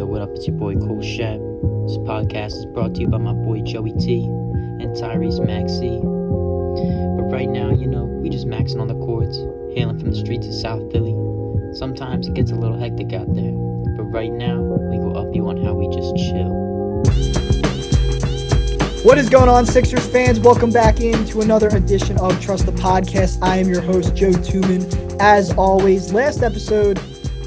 Yo, what up? It's your boy Cole Shat. This podcast is brought to you by my boy Joey T and Tyrese Maxey. But right now, you know, we just maxing on the courts, hailing from the streets of South Philly. Sometimes it gets a little hectic out there, but right now, we go up you on how we just chill. What is going on, Sixers fans? Welcome back into another edition of Trust the Podcast. I am your host, Joe Tuman. As always, last episode,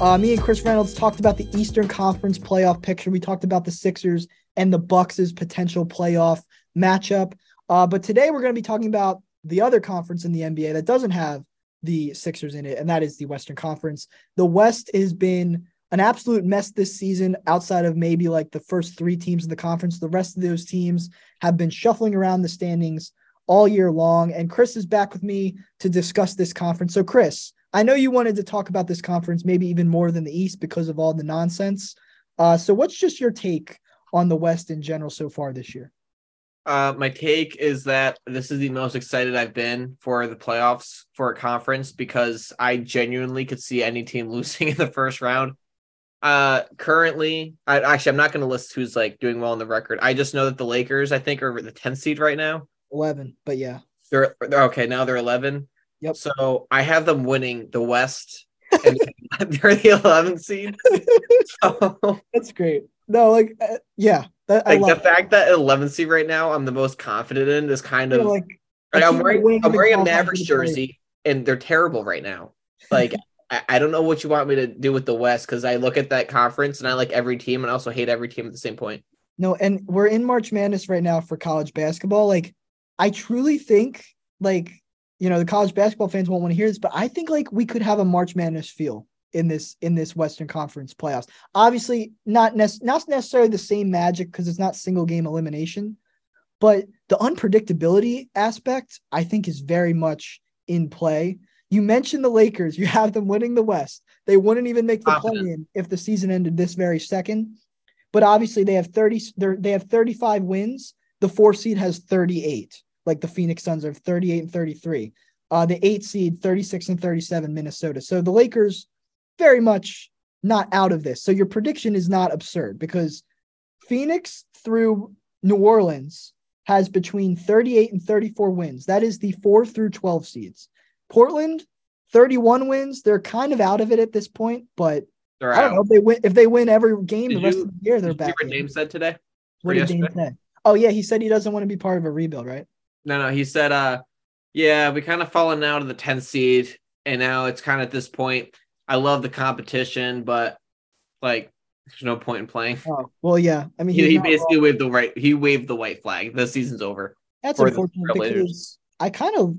uh, me and Chris Reynolds talked about the Eastern Conference playoff picture. We talked about the Sixers and the Bucks' potential playoff matchup. Uh, but today we're going to be talking about the other conference in the NBA that doesn't have the Sixers in it, and that is the Western Conference. The West has been an absolute mess this season outside of maybe like the first three teams in the conference. The rest of those teams have been shuffling around the standings all year long. And Chris is back with me to discuss this conference. So, Chris, I know you wanted to talk about this conference maybe even more than the East because of all the nonsense. Uh, so, what's just your take on the West in general so far this year? Uh, my take is that this is the most excited I've been for the playoffs for a conference because I genuinely could see any team losing in the first round. Uh, currently, I actually I'm not going to list who's like doing well on the record. I just know that the Lakers, I think, are the 10th seed right now. 11, but yeah, they're, they're okay now. They're 11. Yep. So I have them winning the West, and they're the 11th seed. So that's great. No, like uh, yeah, that, like the fact that 11th seed right now, I'm the most confident in is kind of like, like I'm wearing I'm wearing a Mavericks jersey, and they're terrible right now. Like. I, I don't know what you want me to do with the West because I look at that conference and I like every team and I also hate every team at the same point. No, and we're in March Madness right now for college basketball. Like, I truly think like you know the college basketball fans won't want to hear this, but I think like we could have a March Madness feel in this in this Western Conference playoffs. Obviously, not not necessarily the same magic because it's not single game elimination, but the unpredictability aspect I think is very much in play. You mentioned the Lakers. You have them winning the West. They wouldn't even make the play in if the season ended this very second. But obviously, they have thirty. They have thirty-five wins. The four seed has thirty-eight like the Phoenix Suns are 38 and 33. Uh, the eight seed, 36 and 37, Minnesota. So the Lakers very much not out of this. So your prediction is not absurd because Phoenix through New Orleans has between 38 and 34 wins. That is the four through 12 seeds. Portland, 31 wins. They're kind of out of it at this point, but they're I don't out. know if they win if they win every game did the rest you, of the year. They're back. what Dame said today? What did Dame say? Oh yeah, he said he doesn't want to be part of a rebuild, right? No, no. He said, uh, yeah, we kind of fallen out of the 10th seed. And now it's kind of at this point. I love the competition, but like there's no point in playing. Oh, well, yeah. I mean, he, he basically wrong. waved the right. He waved the white flag. The season's over. That's unfortunate because I kind of,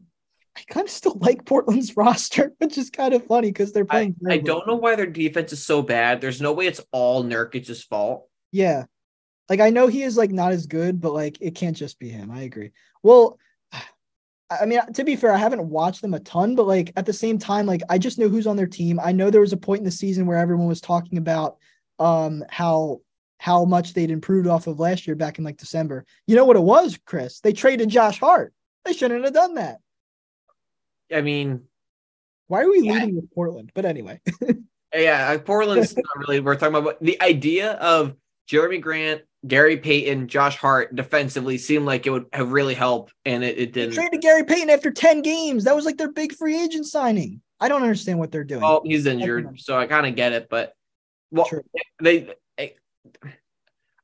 I kind of still like Portland's roster, which is kind of funny because they're playing. I, I, don't know why their defense is so bad. There's no way it's all Nurkic's fault. Yeah, like I know he is like not as good, but like it can't just be him. I agree. Well, I mean, to be fair, I haven't watched them a ton, but like at the same time, like I just know who's on their team. I know there was a point in the season where everyone was talking about um how how much they'd improved off of last year back in like December. You know what it was, Chris? They traded Josh Hart. They shouldn't have done that. I mean, why are we yeah. leading with Portland? But anyway. yeah, Portland's not really we're talking about the idea of Jerami Grant, Gary Payton, Josh Hart defensively seemed like it would have really helped, and it, it didn't. They traded Gary Payton after 10 games. That was like their big free agent signing. I don't understand what they're doing. Oh, he's injured, so I kind of get it, but well, True. they, they,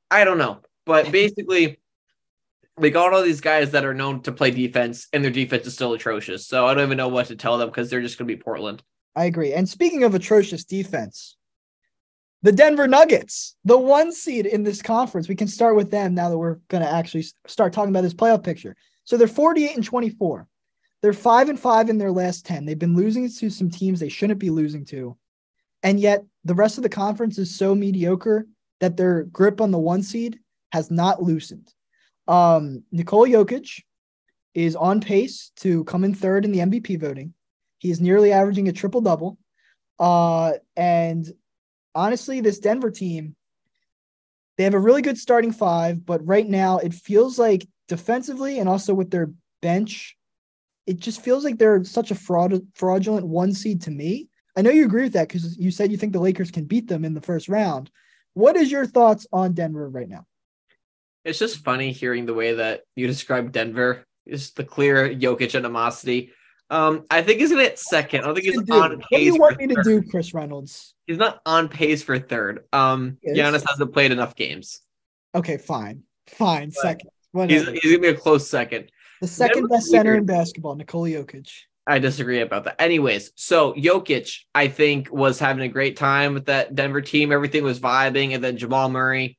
I don't know, but basically, they got all these guys that are known to play defense, and their defense is still atrocious. So I don't even know what to tell them because they're just going to be Portland. I agree. And speaking of atrocious defense, the Denver Nuggets, the one seed in this conference. We can start with them now that we're going to actually start talking about this playoff picture. So they're 48 and 24. They're 5 and 5 in their last 10. They've been losing to some teams they shouldn't be losing to. And yet the rest of the conference is so mediocre that their grip on the one seed has not loosened. Um, Nikola Jokic is on pace to come in third in the MVP voting. He is nearly averaging a triple double. Uh, and honestly, this Denver team, they have a really good starting five, but right now it feels like defensively and also with their bench, it just feels like they're such a fraud, fraudulent one seed to me. I know you agree with that because you said you think the Lakers can beat them in the first round, what is your thoughts on Denver right now? It's just funny hearing the way that you describe Denver. Just the clear Jokic animosity. Um, I think he's gonna hit second. I don't think he's on what do you want me to do, Chris Reynolds? He's not on pace for third. Um. Giannis hasn't played enough games. Okay, fine, fine. But Second, He's he's gonna be a close second. the second best center in basketball, Nikola Jokic. I disagree about that. Anyways, so Jokic, I think, was having a great time with that Denver team. Everything was vibing, and then Jamal Murray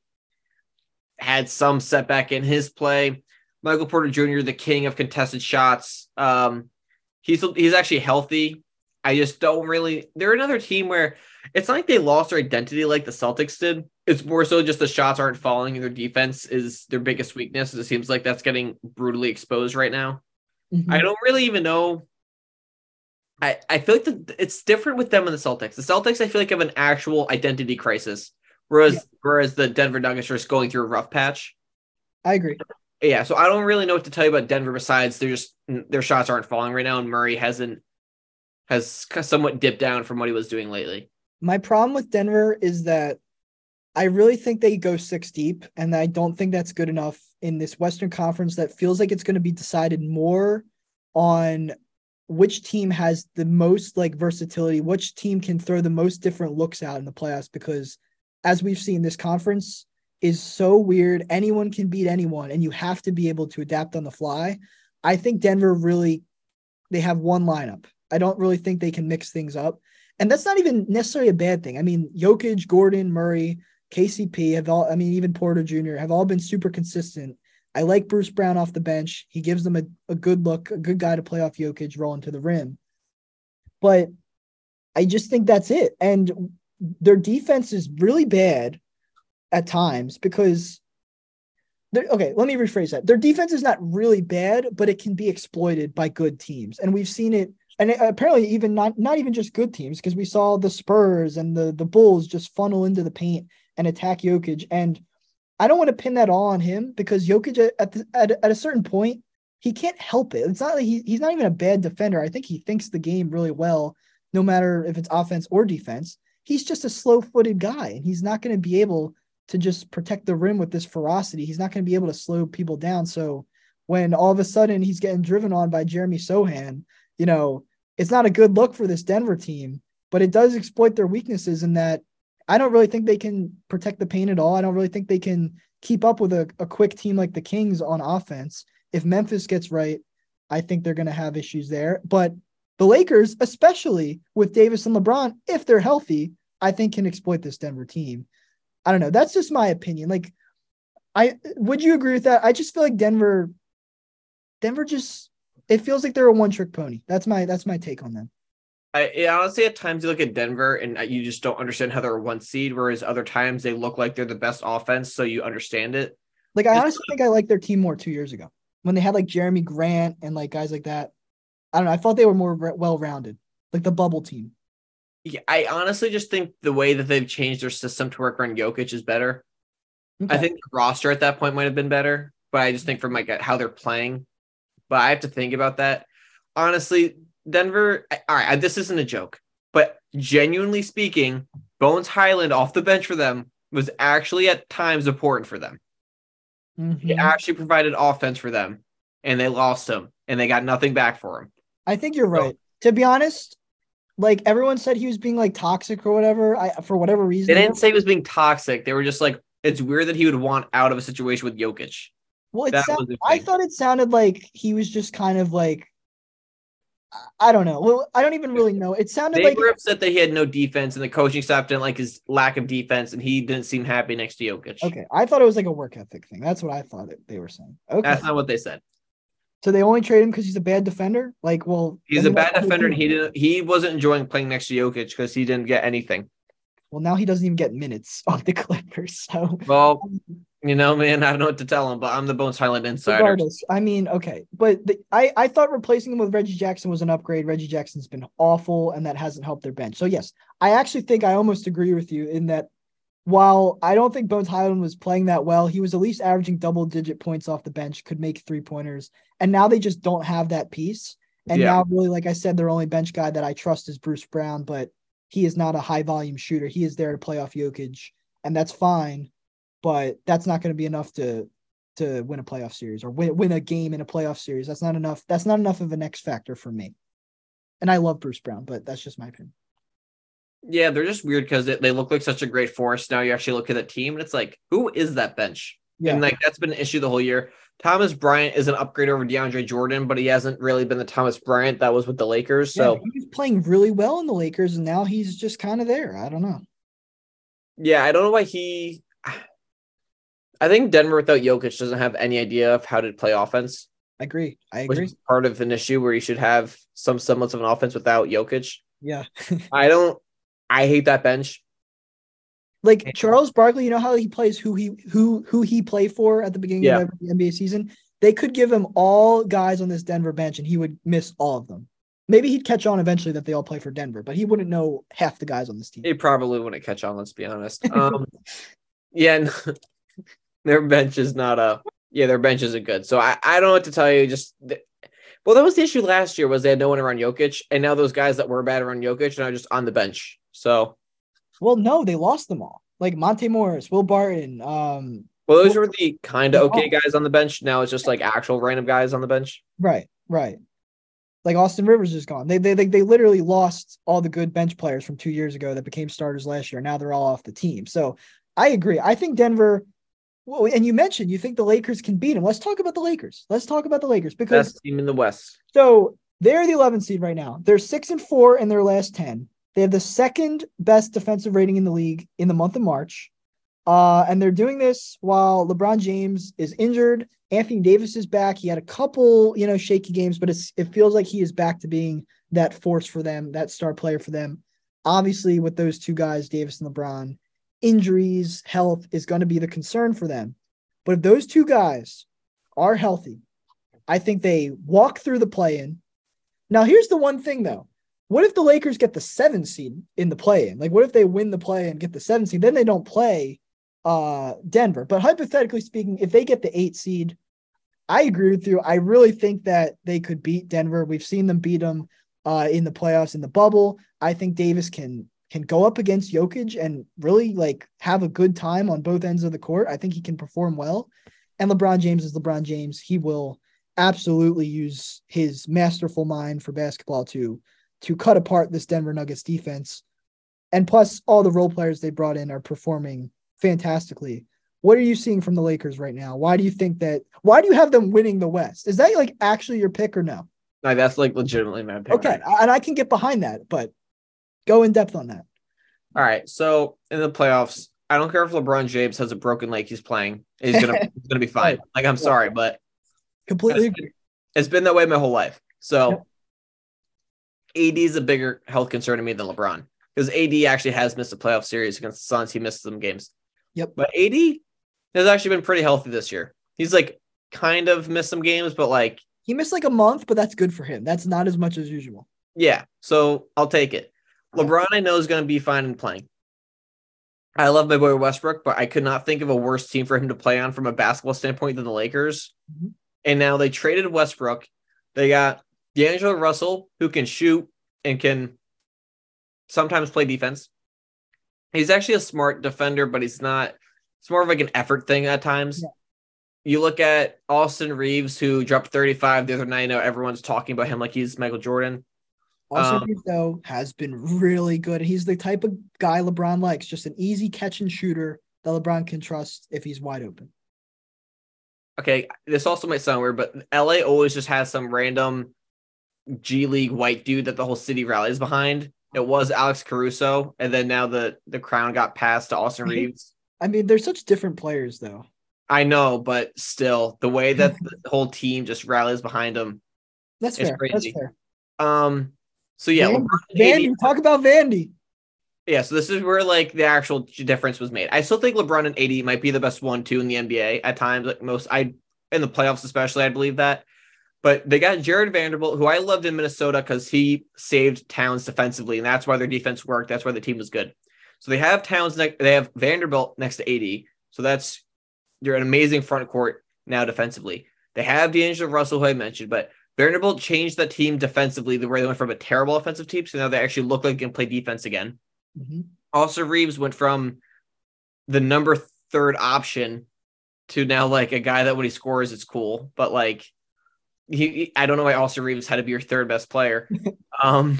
had some setback in his play. Michael Porter Jr., the king of contested shots. Um, he's he's actually healthy. I just don't really. They're another team where it's not like they lost their identity like the Celtics did. It's more so just the shots aren't falling, and their defense is their biggest weakness. It seems like that's getting brutally exposed right now. Mhm. I don't really even know. I, I feel like the, it's different with them and the Celtics. The Celtics, I feel like, have an actual identity crisis, whereas Yeah. whereas the Denver Nuggets are just going through a rough patch. I agree. Yeah, so I don't really know what to tell you about Denver besides they're just their shots aren't falling right now, and Murray hasn't has somewhat dipped down from what he was doing lately. My problem with Denver is that I really think they go six deep, and I don't think that's good enough in this Western Conference that feels like it's going to be decided more on which team has the most like versatility, which team can throw the most different looks out in the playoffs. Because as we've seen, this conference is so weird. Anyone can beat anyone, and you have to be able to adapt on the fly. I think Denver really they have one lineup. I don't really think they can mix things up. And that's not even necessarily a bad thing. I mean, Jokic, Gordon, Murray, KCP have all, I mean, even Porter Jr. have all been super consistent. I like Bruce Brown off the bench. He gives them a, a good look, a good guy to play off Jokic, rolling to the rim. But I just think that's it. And their defense is really bad at times because okay, let me rephrase that. Their defense is not really bad, but it can be exploited by good teams. And we've seen it and apparently even not not even just good teams because we saw the Spurs and the the Bulls just funnel into the paint and attack Jokic and I don't want to pin that all on him because Jokic at at, the, at, at a certain point he can't help it. It's not like he, he's not even a bad defender. I think he thinks the game really well no matter if it's offense or defense. He's just a slow-footed guy and he's not going to be able to just protect the rim with this ferocity. He's not going to be able to slow people down. So when all of a sudden he's getting driven on by Jeremy Sochan, you know, it's not a good look for this Denver team, but it does exploit their weaknesses in that I don't really think they can protect the paint at all. I don't really think they can keep up with a, a quick team like the Kings on offense. If Memphis gets right, I think they're going to have issues there. But the Lakers, especially with Davis and LeBron, if they're healthy, I think can exploit this Denver team. I don't know. That's just my opinion. Like, I would you agree with that? I just feel like Denver, Denver just it feels like they're a one trick pony. That's my that's my take on them. I it, honestly, at times you look at Denver and uh, you just don't understand how they're a one seed, whereas other times they look like they're the best offense, so you understand it. Like I honestly think I liked their team more two years ago when they had like Jerami Grant and like guys like that. I don't know. I thought they were more well rounded, like the bubble team. Yeah, I honestly just think the way that they've changed their system to work around Jokic is better. I think the roster at that point might have been better, but I just think from like how they're playing. But I have to think about that. Honestly, Denver. All right, this isn't a joke, but genuinely speaking, Bones Hyland off the bench for them was actually at times important for them. He Mhm. actually provided offense for them, and they lost him, and they got nothing back for him. I think you're right. To be honest, like everyone said he was being like toxic or whatever. I for whatever reason. They didn't say he was being toxic. They were just like, it's weird that he would want out of a situation with Jokic. Well, it sound, I thought it sounded like he was just kind of like I- I don't know. Well, I don't even really know. It sounded They like were upset that he had no defense, and the coaching staff didn't like his lack of defense, and he didn't seem happy next to Jokic. okay. I thought it was like a work ethic thing. That's what I thought it, they were saying. Okay, That's not what they said. so they only trade him because he's a bad defender. Like, well, He's a bad defender, and he didn't. He wasn't enjoying playing next to Jokic because he didn't get anything. Well, now he doesn't even get minutes on the Clippers. So Well, um, you know, man, I don't know what to tell him, but I'm the Bones Hyland insider. regardless, I mean, okay, but the, I I thought replacing him with Reggie Jackson was an upgrade. Reggie Jackson's been awful, and that hasn't helped their bench. So yes, I actually think I almost agree with you in that. While I don't think Bones Hyland was playing that well, he was at least averaging double digit points off the bench, could make three pointers, and now they just don't have that piece. And Yeah. now, really, like I said, their only bench guy that I trust is Bruce Brown, but he is not a high volume shooter. He is there to play off Jokic and that's fine, but that's not going to be enough to to win a playoff series or win win a game in a playoff series. That's not enough. That's not enough of an X factor for me. And I love Bruce Brown, but that's just my opinion. Yeah, they're just weird because they, they look like such a great force. Now you actually look at the team and it's like, who is that bench? Yeah. And like that's been an issue the whole year. Thomas Bryant is an upgrade over DeAndre Jordan, but he hasn't really been the Thomas Bryant that was with the Lakers. So yeah, he was playing really well in the Lakers, and now he's just kind of there. I don't know. yeah, I don't know why he. I think Denver without Jokic doesn't have any idea of how to play offense, I agree. I which agree. is part of an issue where you should have some semblance of an offense without Jokic. Yeah. I don't. I hate that bench. Like Charles Barkley, you know how he plays who he who who he play for at the beginning Yeah. of every NBA season? They could give him all guys on this Denver bench and he would miss all of them. Maybe he'd catch on eventually that they all play for Denver, but he wouldn't know half the guys on this team. He probably wouldn't catch on. Let's be honest. Um, yeah, no, their bench is not a. Yeah, their bench isn't good. So I, I don't know what to tell you. Just well, that was the issue last year was they had no one around Jokic, and now those guys that were bad around Jokic are now just on the bench. So Well, no, they lost them all. Like Monte Morris, Will Barton, um, well, those were the kind of Oh. okay guys on the bench. Now it's just like actual random guys on the bench. right, right. Like Austin Rivers is gone. They, they they they literally lost all the good bench players from two years ago that became starters last year. Now they're all off the team. So I agree. I think Denver. Well, and you mentioned you think the Lakers can beat them. Let's talk about the Lakers. Let's talk about the Lakers because Best team in the West. so they're the 11th seed right now. They're six and four in their last 10. They have the second best defensive rating in the league in the month of March. Uh, and they're doing this while LeBron James is injured. Anthony Davis is back. He had a couple, you know, shaky games, but it feels like he is back to being that force for them, that star player for them. Obviously, with those two guys, Davis and LeBron, injuries, health is going to be the concern for them. But if those two guys are healthy, I think they walk through the play in. Now, here's the one thing though. What if the Lakers get the seven seed in the play in? Like, what if they win the play and get the seven seed? Then they don't play uh Denver. But hypothetically speaking, if they get the eight seed, I agree with you. I really think that they could beat Denver. We've seen them beat them uh in the playoffs in the bubble. I think Davis can can go up against Jokic and really like have a good time on both ends of the court. I think he can perform well. And LeBron James is LeBron James. He will absolutely use his masterful mind for basketball to to cut apart this Denver Nuggets defense. And plus all the role players they brought in are performing fantastically. What are you seeing from the Lakers right now? Why do you think that why do you have them winning the West? Is that like actually your pick or no? Like that's like legitimately my pick. Okay, and I can get behind that, but go in depth on that. All right. So in the playoffs, I don't care if LeBron James has a broken leg he's playing. He's gonna he's gonna be fine. Like I'm sorry, but Completely it's been, it's been that way my whole life. So. AD is a bigger health concern to me than LeBron because AD actually has missed a playoff series against the Suns. He missed some games. Yep. But AD has actually been pretty healthy this year. He's like kind of missed some games, but like He missed like a month, but that's good for him. That's not as much as usual. yeah. So I'll take it. LeBron, I know is going to be fine in playing. I love my boy Westbrook, but I could not think of a worse team for him to play on from a basketball standpoint than the Lakers. Mhm. And now they traded Westbrook. They got D'Angelo Russell, who can shoot and can sometimes play defense. He's actually a smart defender, but he's not. It's more of like an effort thing at times. Yeah. You look at Austin Reaves, who dropped 35 the other night. I know everyone's talking about him like he's Michael Jordan. Also, Um, though, has been really good. He's the type of guy LeBron likes, just an easy catch and shooter that LeBron can trust if he's wide open. okay, this also might sound weird, but LA always just has some random G League white dude that the whole city rallies behind. It was Alex Caruso, and then now the the crown got passed to Austin Reaves. I mean, they're such different players, though. I know, but still, the way that the whole team just rallies behind him. That's fair. crazy. That's fair. Um. So yeah, Vandy, Vandy, talk about Vandy. Yeah, so this is where like the actual difference was made. I still think LeBron and AD might be the best one two in the NBA at times. Like most, I in the playoffs especially, I believe that. But they got Jared Vanderbilt, who I loved in Minnesota because he saved Towns defensively, and that's why their defense worked. That's why the team was good. So they have Towns. Ne- they have Vanderbilt next to AD. So that's they're an amazing front court now defensively. They have D'Angelo Russell, who I mentioned, but Vanderbilt changed the team defensively, the way they went from a terrible offensive team, so now they actually look like they can play defense again. Mhm. Also, Reaves went from the number third option to now like a guy that when he scores it's cool, but like he, I don't know why Austin Reaves had to be your third best player. um,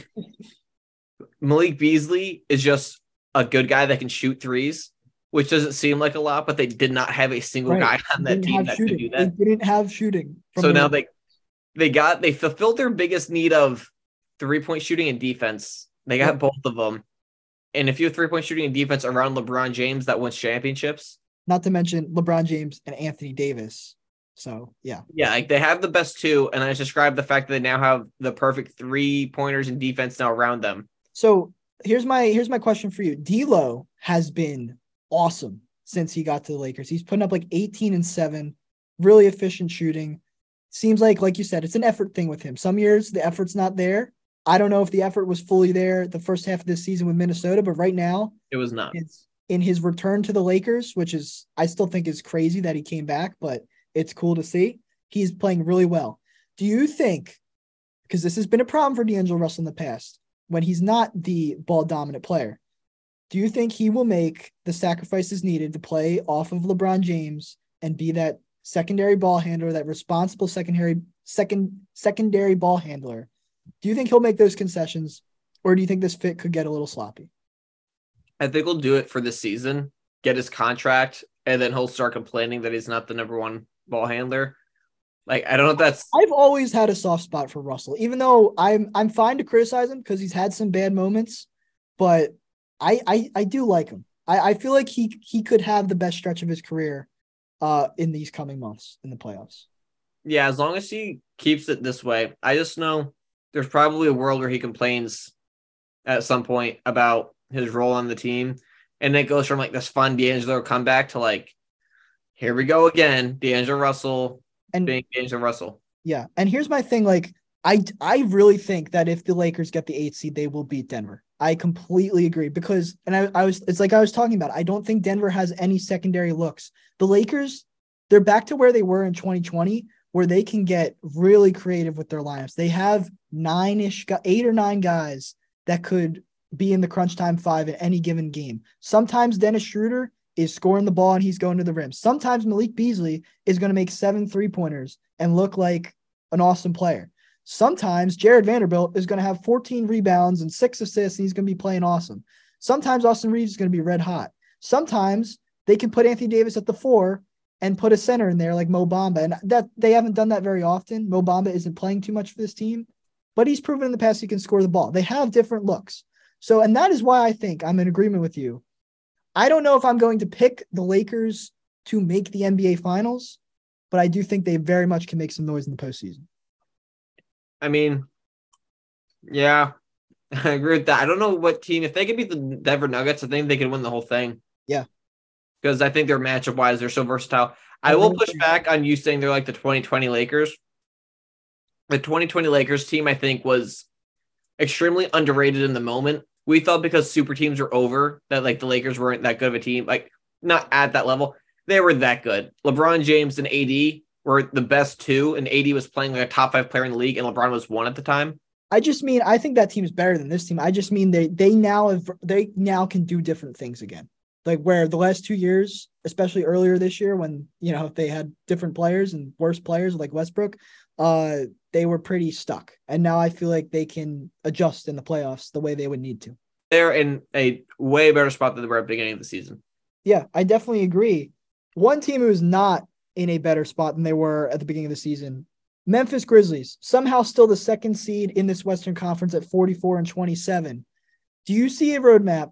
Malik Beasley is just a good guy that can shoot threes, which doesn't seem like a lot, but they did not have a single Right. guy on that team that shooting. could do that. They didn't have shooting. So now they they got they fulfilled their biggest need of three point shooting and defense. They got both of them. And if you have three point shooting and defense around LeBron James that wins championships, not to mention LeBron James and Anthony Davis. So yeah, yeah, like they have the best two. And I just described the fact that they now have the perfect three pointers and defense now around them. So here's my here's my question for you. D'Lo has been awesome since he got to the Lakers. He's putting up like 18 and 7, really efficient shooting. Seems like like you said, it's an effort thing with him. Some years the effort's not there. I don't know if the effort was fully there the first half of this season with Minnesota, but right now It was not. it's in his return to the Lakers, which is I still think is crazy that he came back, but it's cool to see. He's playing really well. Do you think because this has been a problem for D'Angelo Russell in the past when he's not the ball dominant player? Do you think he will make the sacrifices needed to play off of LeBron James and be that secondary ball handler, that responsible secondary second secondary ball handler? Do you think he'll make those concessions, or do you think this fit could get a little sloppy? I think he'll do it for this season, get his contract, and then he'll start complaining that he's not the number one ball handler. Like I don't know if that's I've always had a soft spot for Russell, even though I'm I'm fine to criticize him because he's had some bad moments, but I I, I do like him. I, I feel like he he could have the best stretch of his career uh in these coming months in the playoffs. yeah, as long as he keeps it this way. I just know there's probably a world where he complains at some point about his role on the team. And it goes from like this fun D'Angelo comeback to like, here we go again, D'Angelo Russell And being D'Angelo Russell. yeah, and here's my thing: like I I really think that if the Lakers get the eight seed, they will beat Denver. I completely agree because, and I, I was it's like I was talking about. I don't think Denver has any secondary looks. The Lakers, they're back to where they were in 2020, where they can get really creative with their lineups. They have nine ish, eight or nine guys that could be in the crunch time five at any given game. Sometimes Dennis Schroeder is scoring the ball and he's going to the rim. Sometimes Malik Beasley is going to make seven three pointers and look like an awesome player. Sometimes Jared Vanderbilt is going to have 14 rebounds and six assists and he's going to be playing awesome. Sometimes Austin Reaves is going to be red hot. Sometimes they can put Anthony Davis at the four and put a center in there like Mo Bamba. And that they haven't done that very often. Mo Bamba isn't playing too much for this team, but he's proven in the past he can score the ball. They have different looks. So, and that is why I think I'm in agreement with you. I don't know if I'm going to pick the Lakers to make the NBA finals, but I do think they very much can make some noise in the postseason. I mean, yeah, I agree with that. I don't know what team, if they could beat the Denver Nuggets, I think they could win the whole thing. Yeah. Because I think their matchup wise, they're so versatile. I I will push back on you saying they're like the 2020 Lakers. The 2020 Lakers team, I think, was extremely underrated in the moment. We thought because super teams were over that like the Lakers weren't that good of a team, like not at that level. They were that good. LeBron James and AD were the best two, and AD was playing like a top five player in the league, and LeBron was one at the time. I just mean I think that team is better than this team. I just mean they they now have they now can do different things again. Like where the last two years, especially earlier this year, when you know they had different players and worse players like Westbrook, uh, they were pretty stuck. And now I feel like they can adjust in the playoffs the way they would need to. They're in a way better spot than they were at the beginning of the season. Yeah, I definitely agree. One team who is not in a better spot than they were at the beginning of the season, Memphis Grizzlies, somehow still the second seed in this Western Conference at 44 and 27. Do you see a roadmap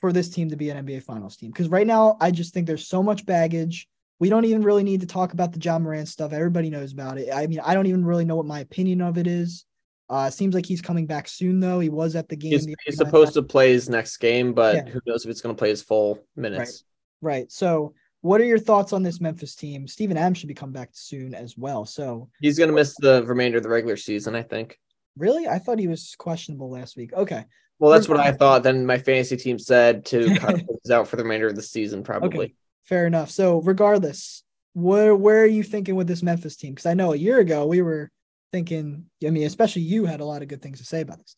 for this team to be an NBA Finals team? Because right now, I just think there's so much baggage. We don't even really need to talk about the Ja Morant stuff. Everybody knows about it. I mean, I don't even really know what my opinion of it is. Uh, seems like he's coming back soon, though. He was at the game. He's, the he's supposed to play his next game, but Yeah. who knows if it's going to play his full minutes. Right. So, what are your thoughts on this Memphis team? Steven Adams should be coming back soon as well. So, He's going to miss the remainder of the regular season, I think. really, I thought he was questionable last week. Okay. Well, that's what I thought. Then my fantasy team said to cut out for the remainder of the season, probably. Okay. Fair enough. So, regardless, where where are you thinking with this Memphis team? Because I know a year ago we were thinking. I mean, especially you had a lot of good things to say about this.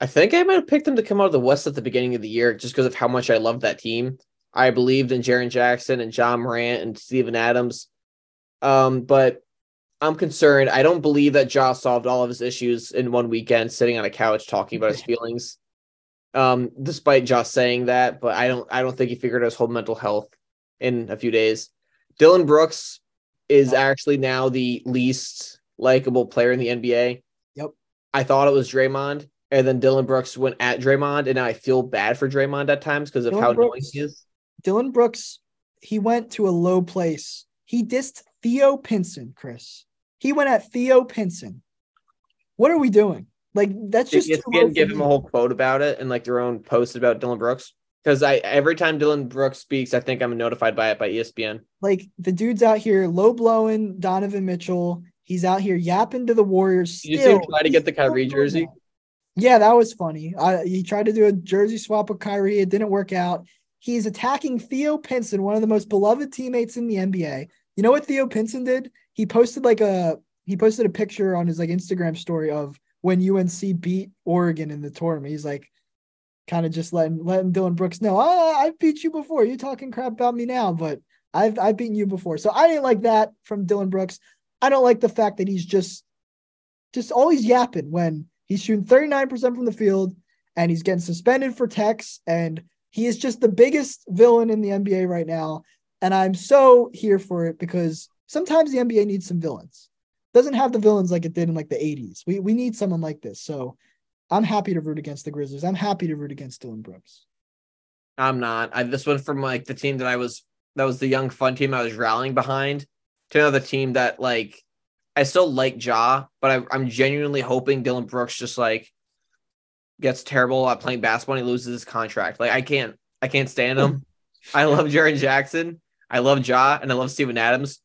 I think I might have picked them to come out of the West at the beginning of the year just because of how much I love that team. I believed in Jaren Jackson and Ja Morant and Steven Adams. Um, but I'm concerned. I don't believe that Ja solved all of his issues in one weekend sitting on a couch talking about his feelings. Um, despite Ja saying that, but I don't I don't think he figured out his whole mental health in a few days. Dillon Brooks is actually now the least likable player in the NBA. Yep. I thought it was Draymond, and then Dillon Brooks went at Draymond, and now I feel bad for Draymond at times because of Dillon how Brooks- annoying he is. Dillon Brooks, he went to a low place. He dissed Theo Pinson, Chris. He went at Theo Pinson. What are we doing? Like that's just ESPN give him a whole quote about it and like their own post about Dillon Brooks? Because I every time Dillon Brooks speaks, I think I'm notified by it by ESPN. like the dude's out here low blowing Donovan Mitchell. He's out here yapping to the Warriors. Did you see him still. try to get the Kyrie jersey? Yeah, that was funny. I, he tried to do a jersey swap with Kyrie. It didn't work out. He's attacking Theo Pinson, one of the most beloved teammates in the NBA. You know what Theo Pinson did? He posted like a he posted a picture on his like Instagram story of when UNC beat Oregon in the tournament. He's like kind of just letting letting Dillon Brooks know, oh, I've beat you before. You're talking crap about me now, but I've I've beaten you before. So I didn't like that from Dillon Brooks. I don't like the fact that he's just just always yapping when he's shooting 39% from the field and he's getting suspended for techs and he is just the biggest villain in the NBA right now. And I'm so here for it because sometimes the NBA needs some villains. Doesn't have the villains like it did in like the 80s. We we need someone like this. So I'm happy to root against the Grizzlies. I'm happy to root against Dillon Brooks. I'm not. I this one from like the team that I was that was the young fun team I was rallying behind to another team that like I still like Ja, but I, I'm genuinely hoping Dillon Brooks just like gets terrible at playing basketball and he loses his contract. Like I can't I can't stand him. I love Jaren Jackson. I love Ja and I love Steven Adams.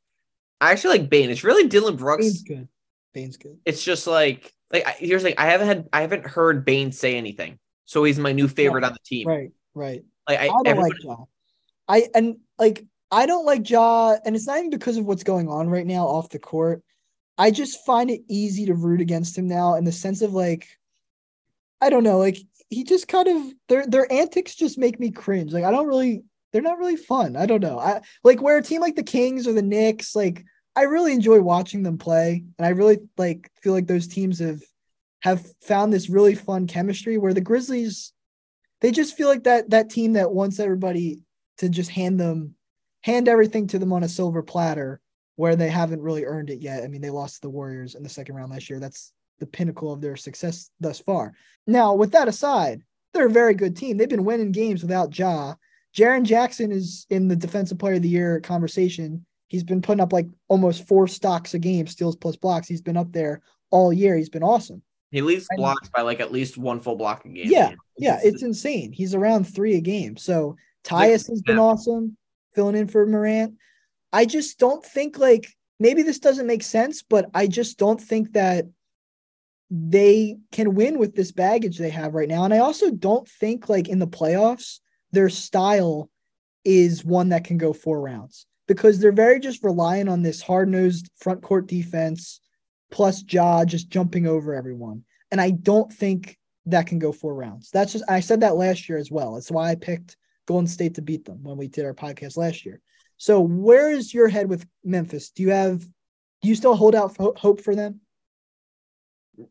I actually like Bane. It's really Dillon Brooks. Bane's good. Bane's good. It's just like like here's like I haven't had I haven't heard Bane say anything. So he's my new favorite on the team. Right, right. Like I, I don't everybody- like Ja. I and like I don't like Ja, and it's not even because of what's going on right now off the court. I just find it easy to root against him now in the sense of like, I don't know, like he just kind of their their antics just make me cringe. Like I don't really, they're not really fun. I don't know. I like where a team like the Kings or the Knicks, like I really enjoy watching them play, and I really like feel like those teams have have found this really fun chemistry. Where the Grizzlies, they just feel like that that team that wants everybody to just hand them hand everything to them on a silver platter where they haven't really earned it yet. I mean, they lost to the Warriors in the second round last year. That's the pinnacle of their success thus far. Now, with that aside, they're a very good team. They've been winning games without Ja. Jaren Jackson is in the defensive player of the year conversation. He's been putting up like almost four stocks a game, steals plus blocks. He's been up there all year. He's been awesome. he leads blocks by like at least one full block a game. Yeah, Yeah, It's- insane. He's around three a game. So Tyus has been awesome, filling in for Morant. I just don't think like maybe this doesn't make sense, but I just don't think that they can win with this baggage they have right now. And I also don't think like in the playoffs, their style is one that can go four rounds because they're very just relying on this hard-nosed front court defense plus Ja just jumping over everyone. And I don't think that can go four rounds. That's just I said that last year as well. That's why I picked Golden State to beat them when we did our podcast last year. So where is your head with Memphis? Do you have do you still hold out hope for them?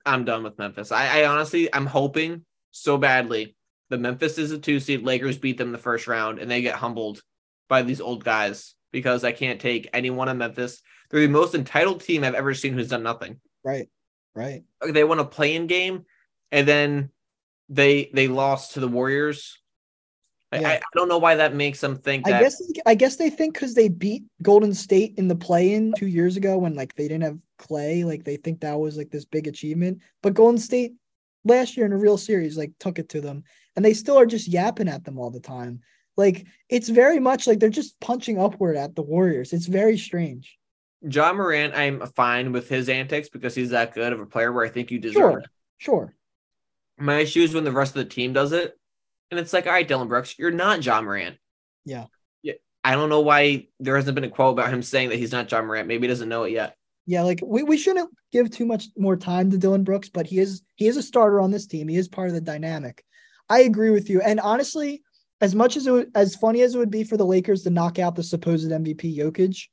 I'm done with Memphis. I, I honestly, I'm hoping so badly that Memphis is a two seed. Lakers beat them the first round, and they get humbled by these old guys because I can't take anyone in Memphis. They're the most entitled team I've ever seen who's done nothing. Right. Right. They won a play-in game, and then they they lost to the Warriors. I, Yeah. I, I don't know why that makes them think I guess I guess they think because they beat Golden State in the play-in two years ago when like they didn't have Klay, like they think that was like this big achievement. But Golden State last year in a real series like took it to them, and they still are just yapping at them all the time. Like it's very much like they're just punching upward at the Warriors. It's very strange. Ja Morant, I'm fine with his antics because he's that good of a player where I think you deserve Sure, it. sure. My issue is when the rest of the team does it. And it's like, all right, Dillon Brooks, you're not Ja Morant. Yeah. Yeah. I don't know why there hasn't been a quote about him saying that he's not Ja Morant. Maybe he doesn't know it yet. Yeah, like we, we shouldn't give too much more time to Dillon Brooks, but he is he is a starter on this team. He is part of the dynamic. I agree with you. And honestly, as much as it would, as funny as it would be for the Lakers to knock out the supposed MVP Jokic,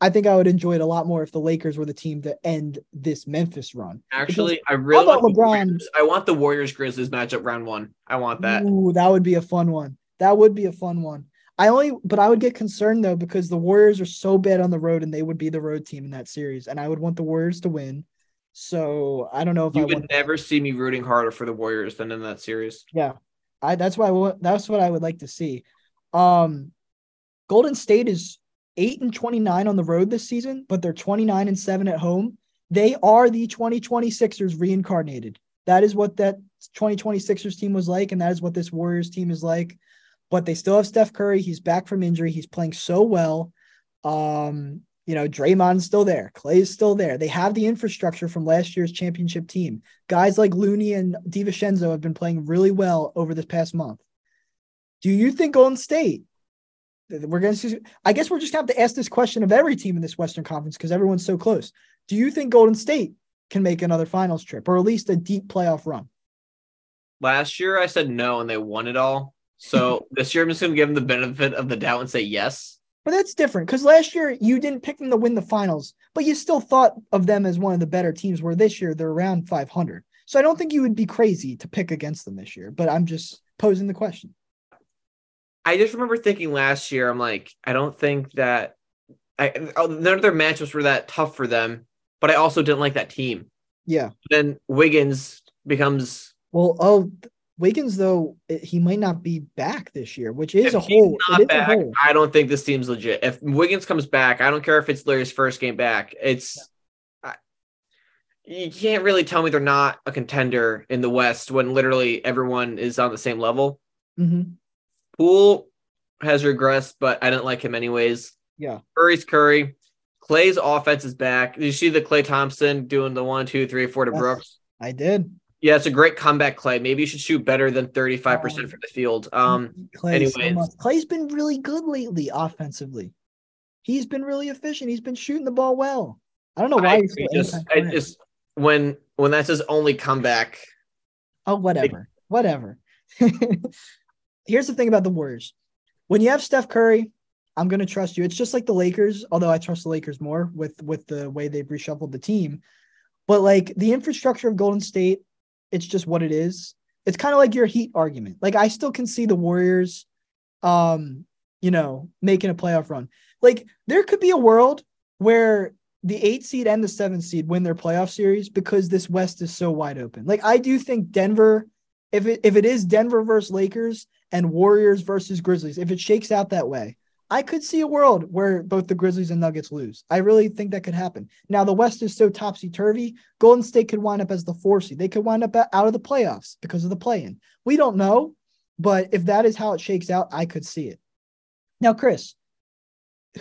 I think I would enjoy it a lot more if the Lakers were the team to end this Memphis run. Actually, I really want the LeBron? Warriors- I want the Warriors Grizzlies matchup round one. I want that. Ooh, that would be a fun one. That would be a fun one. I only, but I would get concerned though because the Warriors are so bad on the road, and they would be the road team in that series, and I would want the Warriors to win. So I don't know if I You would want. never see me rooting harder for the Warriors than in that series. Yeah, I that's why. That's what I would like to see. Um, Golden State is eight and twenty nine on the road this season, but they're twenty nine and seven at home. They are the 2026ers reincarnated. That is what that 2026ers team was like, and that is what this Warriors team is like. But they still have Steph Curry. He's back from injury. He's playing so well. Um, you know, Draymond's still there. Klay's still there. They have the infrastructure from last year's championship team. Guys like Looney and DiVincenzo have been playing really well over this past month. Do you think Golden State? We're going to. I guess we're just going to have to ask this question of every team in this Western Conference because everyone's so close. Do you think Golden State can make another finals trip or at least a deep playoff run? Last year I said no and they won it all. So this year I'm just gonna give them the benefit of the doubt and say yes. But that's different because last year you didn't pick them to win the finals, but you still thought of them as one of the better teams. Where this year they're around 500, so I don't think you would be crazy to pick against them this year. But I'm just posing the question. I just remember thinking last year, I'm like, I don't think that I oh, none of their matchups were that tough for them, but I also didn't like that team. Yeah. Then Wiggins becomes Well, oh, Wiggins though he might not be back this year, which is a he's hole. not is a back, hole. I don't think this team's legit. If Wiggins comes back, I don't care if it's Larry's first game back. It's I, you can't really tell me they're not a contender in the West when literally everyone is on the same level. Mhm. Poole has regressed, but I didn't like him anyways. Yeah. Curry's Curry. Klay's offense is back. Did you see the Klay Thompson doing the one, two, three, four to Yes. Brooks? I did. Yeah, it's a great comeback, Klay. Maybe you should shoot better than 35% Um, from the field. Um, Klay so anyways. much. Klay's been really good lately offensively. He's been really efficient. He's been shooting the ball well. I don't know why I he's just, I just when when that's his only comeback, Oh, whatever. Whatever. Here's the thing about the Warriors. When you have Steph Curry, I'm gonna trust you. It's just like the Lakers, although I trust the Lakers more with with the way they've reshuffled the team. But like the infrastructure of Golden State, it's just what it is. It's kind of like your Heat argument. Like I still can see the Warriors, um, you know, making a playoff run. Like there could be a world where the eight seed and the seven seed win their playoff series because this West is so wide open. Like I do think Denver, if it if it is Denver versus Lakers and Warriors versus Grizzlies, if it shakes out that way, I could see a world where both the Grizzlies and Nuggets lose. I really think that could happen. Now the West is so topsy turvy. Golden State could wind up as the four seed. They could wind up out of the playoffs because of the play-in. We don't know, but if that is how it shakes out, I could see it. Now, Chris,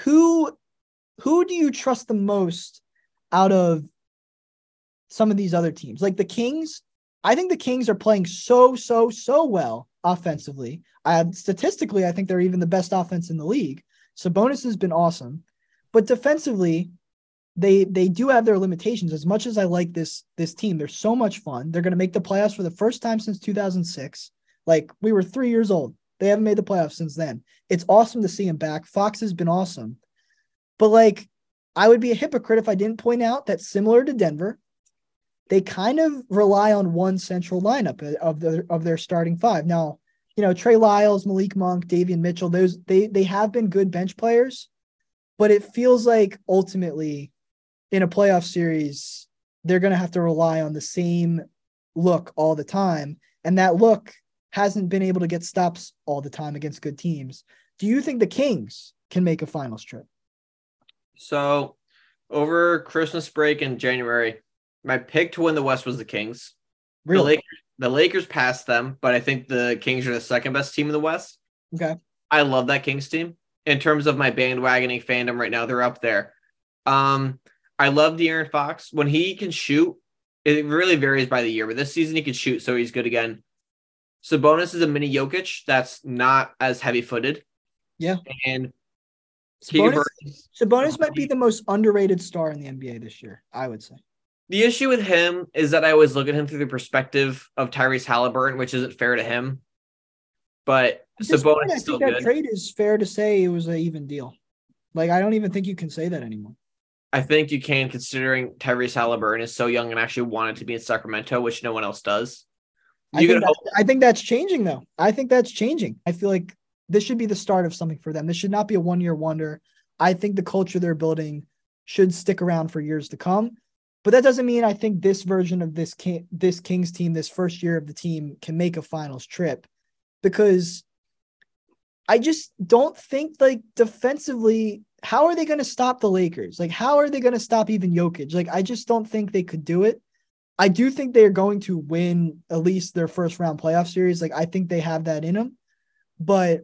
who who do you trust the most out of some of these other teams? Like the Kings, I think the Kings are playing so so so well offensively. I statistically, I think they're even the best offense in the league. Sabonis has been awesome, but defensively, they they do have their limitations. As much as I like this this team, they're so much fun. They're going to make the playoffs for the first time since 2006. Like we were three years old. They haven't made the playoffs since then. It's awesome to see him back. Fox has been awesome, but like I would be a hypocrite if I didn't point out that similar to Denver, they kind of rely on one central lineup uh, of the of their starting five. Now, you know, Trey Lyles, Malik Monk, Davion Mitchell, those they they have been good bench players, but it feels like ultimately in a playoff series, they're gonna have to rely on the same look all the time. And that look hasn't been able to get stops all the time against good teams. Do you think the Kings can make a finals trip? so over Christmas break in January, my pick to win the West was the Kings. The Really? Lakers, the Lakers passed them, but I think the Kings are the second best team in the West. Okay. I love that Kings team. In terms of my bandwagoning fandom right now, they're up there. Um, I love De'Aaron Fox. When he can shoot, it really varies by the year, but this season he can shoot, so he's good again. Sabonis is a mini Jokic that's not as heavy footed. Yeah. And Sabonis, Sabonis might be the most underrated star in the NBA this year, I would say. The issue with him is that I always look at him through the perspective of Tyrese Halliburton, which isn't fair to him. but Sabonis is still think that good. trade is fair to say it was an even deal. Like I don't even think you can say that anymore. I think you can, considering Tyrese Halliburton is so young and actually wanted to be in Sacramento, which no one else does. I think, that's, I think that's changing though. I think that's changing. I feel like this should be the start of something for them. This should not be a one year wonder. I think the culture they're building should stick around for years to come. But that doesn't mean I think this version of this King, this Kings team, this first year of the team, can make a finals trip, because I just don't think like defensively. How are they going to stop the Lakers? Like, how are they going to stop even Jokic? Like, I just don't think they could do it. I do think they're going to win at least their first round playoff series. Like I think they have that in them. But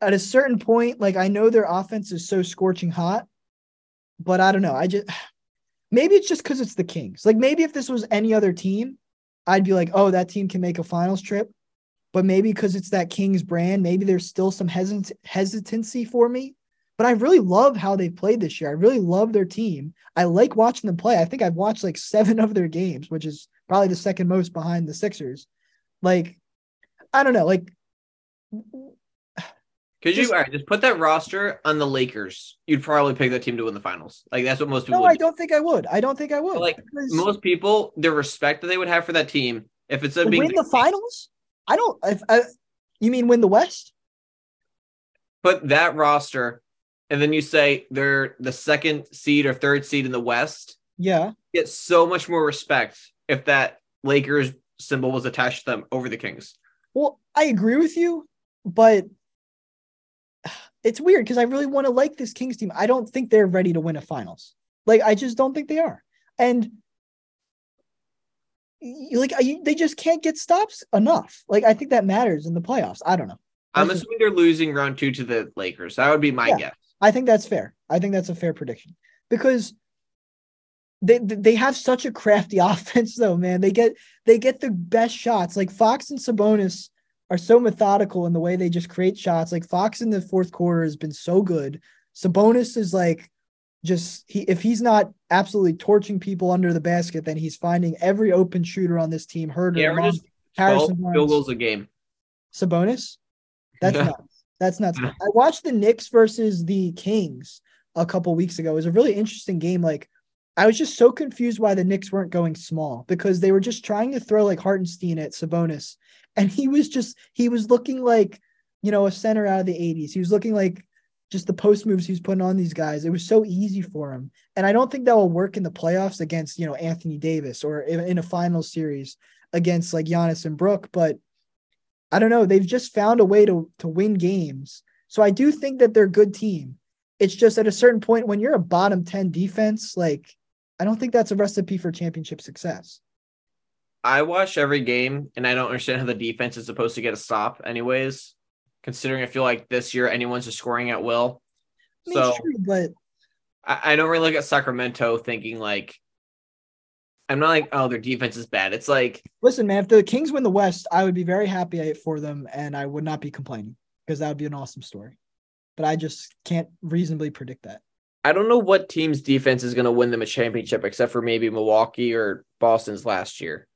at a certain point, like I know their offense is so scorching hot, but I don't know. I just maybe it's just because it's the Kings. Like maybe if this was any other team, I'd be like, oh, that team can make a finals trip. But maybe because it's that Kings brand, maybe there's still some hesit- hesitancy for me. But I really love how they played this year. I really love their team. I like watching them play. I think I've watched like seven of their games, which is probably the second most behind the Sixers. Like, I don't know. Like, Could you Just- all right, just put that roster on the Lakers? You'd probably pick that team to win the finals. Like that's what most people no, I do. don't think I would. I don't think I would. Like, because Most people, the respect that they would have for that team, if it's a win the finals, I don't. If I, you mean win the West? put that roster, and then you say they're the second seed or third seed in the West, Yeah. get so much more respect if that Lakers symbol was attached to them over the Kings. Well, I agree with you, but it's weird because I really want to like this Kings team. I don't think they're ready to win a finals. Like I just don't think they are, and like I, they just can't get stops enough. Like I think that matters in the playoffs. I don't know. I'm assuming they're losing round two to the Lakers. That would be my Yeah. guess. I think that's fair. I think that's a fair prediction because they they have such a crafty offense though, man. They get they get the best shots. Like Fox and Sabonis are so methodical in the way they just create shots. Like Fox in the fourth quarter has been so good. Sabonis is like just he if he's not absolutely torching people under the basket, then he's finding every open shooter on this team. Herder, He averages Mom- 12 Harrison field goals a game. Sabonis. That's Yeah. nuts. That's nuts. Yeah. I watched the Knicks versus the Kings a couple weeks ago. It was a really interesting game. Like, I was just so confused why the Knicks weren't going small because they were just trying to throw like Hartenstein at Sabonis, and he was just he was looking like you know a center out of the '80s. He was looking like just the post moves he was putting on these guys. It was so easy for him, and I don't think that will work in the playoffs against you know Anthony Davis or in, in a final series against like Giannis and Brook, but. I don't know. They've just found a way to to win games. So I do think that they're a good team. It's just at a certain point when you're a bottom 10 defense, like I don't think that's a recipe for championship success. I watch every game and I don't understand how the defense is supposed to get a stop, anyways. Considering I feel like this year anyone's just scoring at will. I mean, So true, but I, I don't really look at Sacramento thinking like I'm not like, oh, their defense is bad. It's like listen, man, if the Kings win the West, I would be very happy for them and I would not be complaining because that would be an awesome story. But I just can't reasonably predict that. I don't know what team's defense is gonna win them a championship except for maybe Milwaukee or Boston's last year.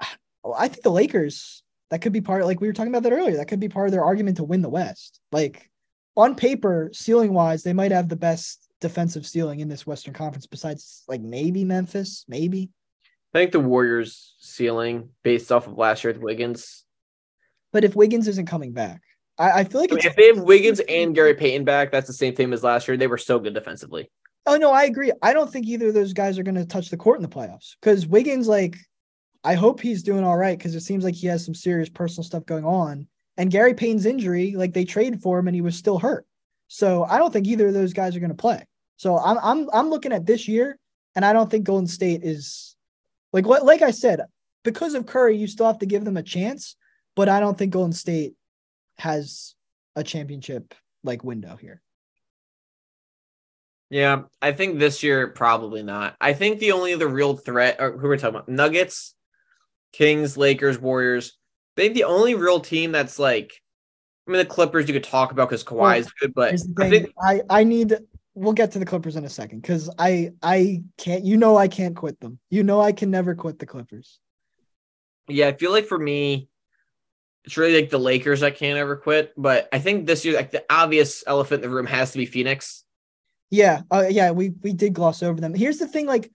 Well, I think the Lakers, that could be part like we were talking about that earlier. That could be part of their argument to win the West. Like on paper, ceiling wise, they might have the best defensive ceiling in this Western Conference besides like maybe Memphis, maybe. I think the Warriors ceiling based off of last year with Wiggins. But if Wiggins isn't coming back, I, I feel like I mean, if they have Wiggins and Gary Payton back, that's the same thing as last year. They were so good defensively. Oh no, I agree. I don't think either of those guys are going to touch the court in the playoffs because Wiggins, like, I hope he's doing all right because it seems like he has some serious personal stuff going on. And Gary Payton's injury, like they traded for him and he was still hurt. So I don't think either of those guys are going to play. So I'm I'm I'm looking at this year, and I don't think Golden State is like what like I said because of Curry, you still have to give them a chance, but I don't think Golden State has a championship like window here. Yeah, I think this year probably not. I think the only other real threat, or who we're talking about, Nuggets, Kings, Lakers, Warriors. I think the only real team that's like, I mean, the Clippers you could talk about because Kawhi is good, but I think I, I need we'll get to the Clippers in a second because I I can't you know I can't quit them. You know I can never quit the Clippers. Yeah, I feel like for me, it's really like the Lakers that can't ever quit. But I think this year, like the obvious elephant in the room has to be Phoenix. Yeah, uh, yeah, we we did gloss over them. Here's the thing, like,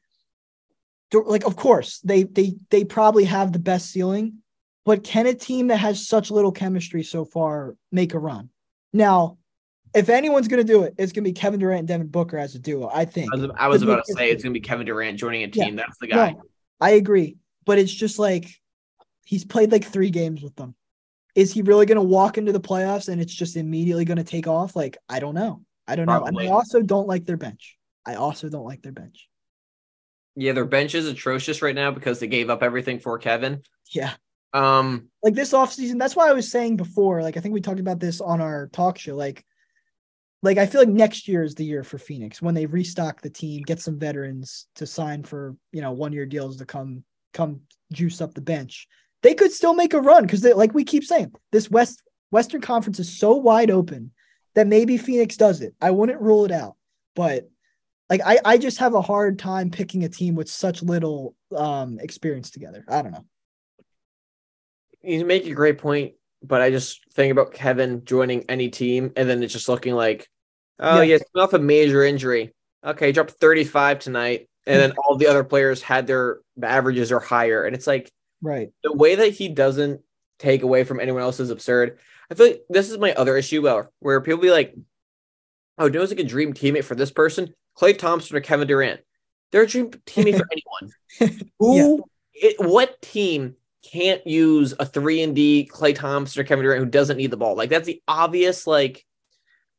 like of course they they they probably have the best ceiling, but can a team that has such little chemistry so far make a run? Now, if anyone's gonna do it, it's gonna be Kevin Durant and Devin Booker as a duo. I think. I was, I was about to say it's gonna be Kevin Durant joining a team. That's the guy. No, I agree, but it's just like he's played like three games with them. Is he really gonna walk into the playoffs and it's just immediately gonna take off? Like I don't know. I don't know. And I also don't like their bench. I also don't like their bench. Yeah, their bench is atrocious right now because they gave up everything for Kevin. Yeah. Um, like this offseason, that's why I was saying before, like I think we talked about this on our talk show. Like, like I feel like next year is the year for Phoenix when they restock the team, get some veterans to sign for you know one year deals to come come juice up the bench. They could still make a run because like we keep saying, this West Western Conference is so wide open that maybe Phoenix does it. I wouldn't rule it out, but like I, I just have a hard time picking a team with such little um experience together. I don't know. you make a great point, but I just think about Kevin joining any team and then it's just looking like, oh Yeah. yeah, off a major injury. Okay, dropped 35 tonight, and then all the other players had their averages are higher. And it's like Right. the way that he doesn't take away from anyone else is absurd. I feel like this is my other issue where, where people be like, oh, you know like a dream teammate for this person? Klay Thompson or Kevin Durant. They're a dream teammate for anyone. Who it, what team can't use a three and D Klay Thompson or Kevin Durant who doesn't need the ball? Like that's the obvious, like,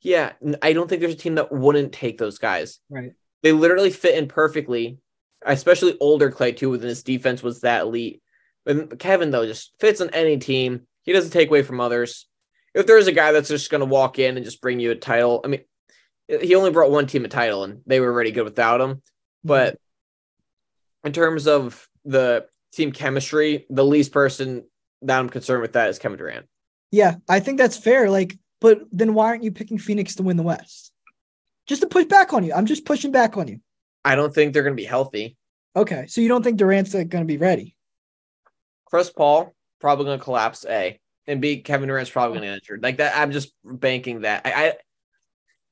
yeah, I don't think there's a team that wouldn't take those guys. Right. They literally fit in perfectly, especially older Klay too, Within his defense was that elite. But Kevin though just fits on any team. He doesn't take away from others. If there's a guy that's just going to walk in and just bring you a title, I mean, he only brought one team a title, and they were already good without him. But mm-hmm. in terms of the team chemistry, the least person that I'm concerned with that is Kevin Durant. Yeah, I think that's fair. Like, but then why aren't you picking Phoenix to win the West? Just to push back on you. I'm just pushing back on you. I don't think they're going to be healthy. Okay, so you don't think Durant's going to be ready? Chris Paul probably going to collapse. A and B. Kevin Durant's probably going to get injured. Like that. I'm just banking that. I, I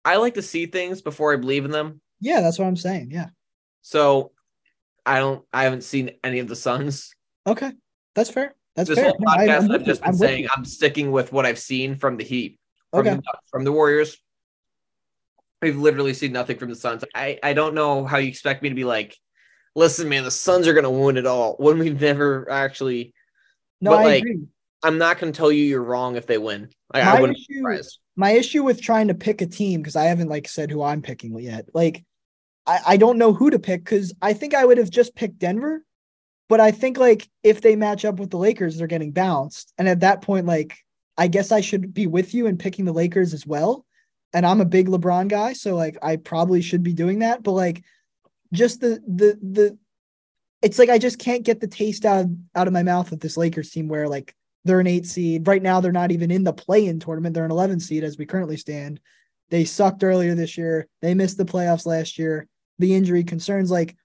I like to see things before I believe in them. Yeah, that's what I'm saying. Yeah. So I don't. I haven't seen any of the Suns. Okay, that's fair. That's This fair. whole No, I- podcast, I'm I've just been I'm saying. I'm sticking with what I've seen from the Heat, from, Okay. the, from the Warriors. We've literally seen nothing from the Suns. I, I don't know how you expect me to be like, listen, man, the Suns are going to win it all when we've never actually. No, but, I like, agree. I'm not going to tell you you're wrong if they win. Like, My I wouldn't be issue- surprised. My issue with trying to pick a team because I haven't like said who I'm picking yet. Like, I I don't know who to pick because I think I would have just picked Denver, but I think like if they match up with the Lakers, they're getting bounced, and at that point, like I guess I should be with you in picking the Lakers as well. And I'm a big LeBron guy, so like I probably should be doing that. But like, just the the the, it's like I just can't get the taste out out of my mouth with this Lakers team where like they're an eight seed right now. They're not even in the play-in tournament. They're an 11 seed as we currently stand. They sucked earlier this year. They missed the playoffs last year. The injury concerns, like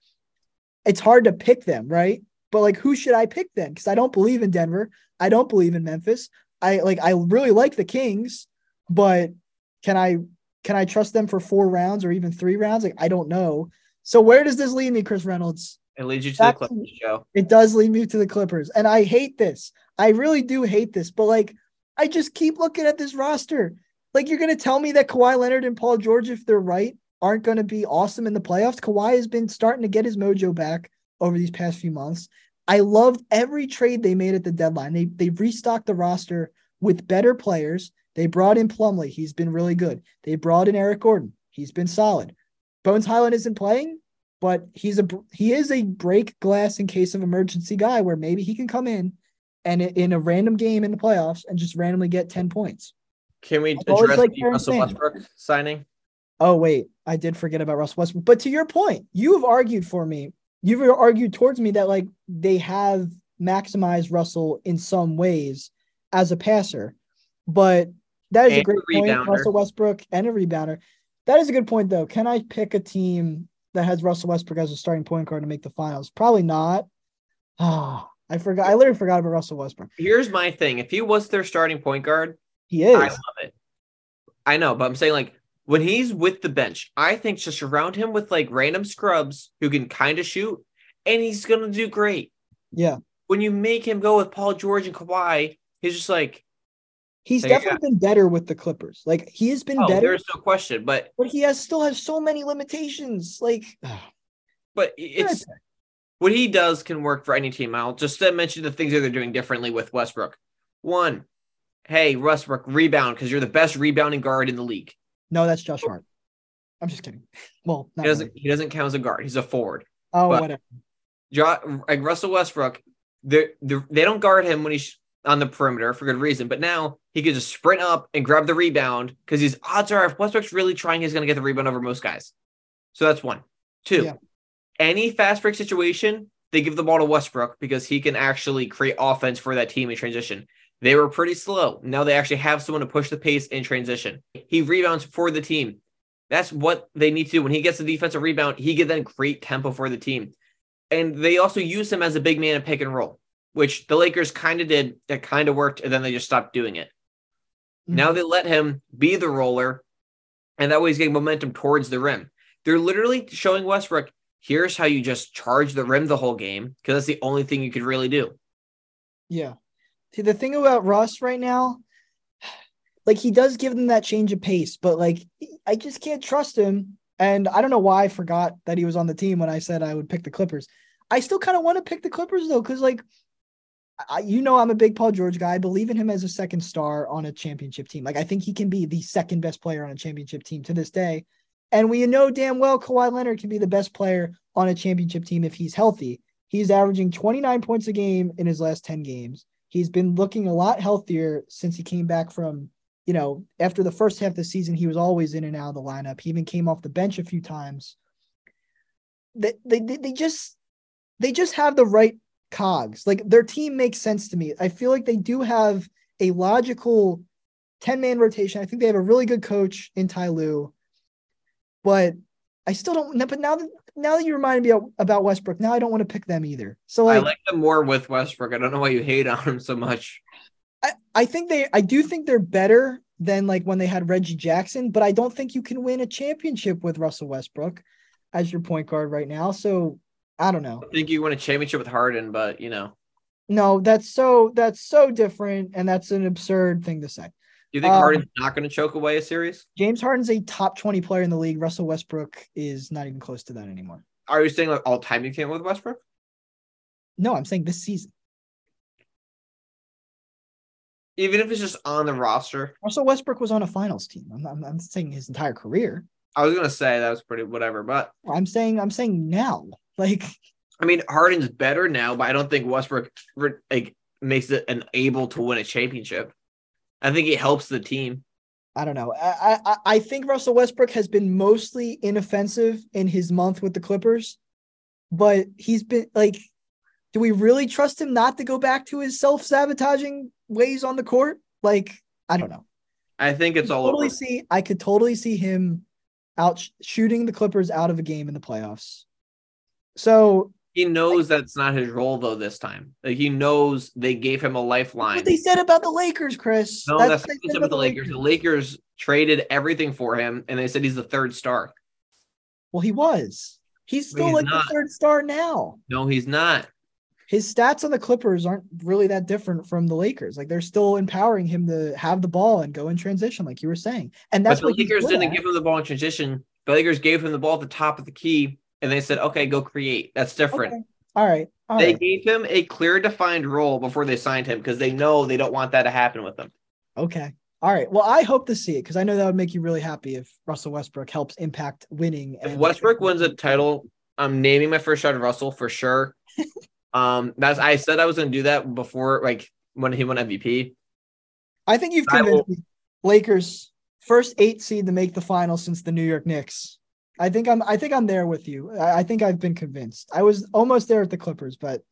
it's hard to pick them, right? But like, who should I pick then? Because I don't believe in Denver. I don't believe in Memphis. I like. I really like the Kings, but can I can I trust them for four rounds or even three rounds? Like I don't know. So where does this lead me, Chris Reynolds? It leads you to the Clippers show. It does lead me to the Clippers. And I hate this. I really do hate this. But like, I just keep looking at this roster. Like, you're going to tell me that Kawhi Leonard and Paul George, if they're right, aren't going to be awesome in the playoffs. Kawhi has been starting to get his mojo back over these past few months. I loved every trade they made at the deadline. They they restocked the roster with better players. They brought in Plumlee. He's been really good. They brought in Eric Gordon. He's been solid. Bones Hyland isn't playing, but he's a he is a break glass in case of emergency guy where maybe he can come in and in a random game in the playoffs and just randomly get 10 points. Can we I've address liked the Russell. Westbrook signing? Oh wait, I did forget about Russell Westbrook. But to your point, you have argued for me. You've argued towards me that like they have maximized Russell in some ways as a passer. But that is a great a point. Russell Westbrook and a rebounder. That is a good point though. Can I pick a team that has Russell Westbrook as a starting point guard to make the finals? Probably not. Ah, I forgot. I literally forgot about Russell Westbrook. Here's my thing: if he was their starting point guard, He is. I love it. I know, but I'm saying like when he's with the bench, I think just surround him with like random scrubs who can kind of shoot, and he's gonna do great. yeah. When you make him go with Paul George and Kawhi, he's just like, He's definitely been better with the Clippers. Like he has been oh, better, there's no question. But but he has still has so many limitations. Like but it's what he does can work for any team. I'll just mention the things that they're doing differently with Westbrook. One, hey Westbrook, rebound because you're the best rebounding guard in the league. no, that's Josh Hart. I'm just kidding. Well, not He doesn't really. he doesn't count as a guard. He's a forward. Oh, but- whatever. Jo- like Russell Westbrook, they they don't guard him when he's on the perimeter for good reason. But now he could just sprint up and grab the rebound because his odds are if Westbrook's really trying, he's going to get the rebound over most guys. So that's one. Two, Yeah. Any fast break situation, they give the ball to Westbrook because he can actually create offense for that team in transition. They were pretty slow. Now they actually have someone to push the pace in transition. He rebounds for the team. That's what they need to do. When he gets the defensive rebound, he can then create tempo for the team. And they also use him as a big man in pick and roll, which the Lakers kind of did. That kind of worked, and then they just stopped doing it. Hmm. Now they let him be the roller, and that way he's getting momentum towards the rim. They're literally showing Westbrook, here's how you just charge the rim the whole game, because that's the only thing you could really do. Yeah. See, the thing about Russ right now, like he does give them that change of pace, but like I just can't trust him. And I don't know why I forgot that he was on the team when I said I would pick the Clippers. I still kind of want to pick the Clippers though, because like I, you know I'm a big Paul George guy. I believe in him as a second star on a championship team. Like I think he can be the second best player on a championship team to this day. And we know damn well Kawhi Leonard can be the best player on a championship team if he's healthy. He's averaging 29 points a game in his last 10 games. He's been looking a lot healthier since he came back from, you know, after the first half of the season, he was always in and out of the lineup. He even came off the bench a few times. They they they just they just have the right cogs. Like their team makes sense to me. I feel like they do have a logical 10-man rotation. I think they have a really good coach in Ty Lue. But I still don't but now that now that you reminded me about Westbrook, now I don't want to pick them either. So I like like them more with Westbrook. I don't know why you hate on him so much. I, I think they I do think they're better than like when they had Reggie Jackson, but I don't think you can win a championship with Russell Westbrook as your point guard right now. So I don't know. I think you win a championship with Harden, but you know, No, that's so that's so different and that's an absurd thing to say. Do you think Um, Harden's not going to choke away a series? James Harden's a top 20 player in the league. Russell Westbrook is not even close to that anymore. Are you saying like all time you can't with Westbrook? No, I'm saying this season. Even if it's just on the roster, Russell Westbrook was on a finals team. I'm, I'm, I'm saying his entire career. I was gonna say that was pretty whatever, but I'm saying I'm saying now. Like I mean Harden's better now, but I don't think Westbrook like makes it an able to win a championship. I think it helps the team. I don't know. I, I I think Russell Westbrook has been mostly inoffensive in his month with the Clippers, but he's been like, do we really trust him not to go back to his self sabotaging ways on the court? Like, I don't know. I think it's I all totally over. see. I could totally see him out sh- shooting the Clippers out of a game in the playoffs. So He knows that's not his role though. This time, like he knows they gave him a lifeline. what they said about the Lakers, Chris. No, That's that's, what they said with the Lakers. The Lakers traded everything for him, and they said he's the third star. Well, he was. He's still he's like not. the third star now. No, he's not. his stats on the Clippers aren't really that different from the Lakers. Like they're still empowering him to have the ball and go in transition, like you were saying. And that's but the what he's Lakers didn't at. give him the ball in transition. The Lakers gave him the ball at the top of the key, and they said, "Okay, go create." That's different. Okay. All right. All they right. gave him a clear, defined role before they signed him because they know they don't want that to happen with him. Okay. All right. Well, I hope to see it because I know that would make you really happy if Russell Westbrook helps impact winning. If and- Westbrook wins a title, I'm naming my first shot of Russell for sure. um, that's I said I was going to do that before, like when he won MVP. I think you've convinced will- me. Lakers first eight seed to make the final since the New York Knicks. I think I'm. I think I'm there with you. I, I think I've been convinced. I was almost there at the Clippers, but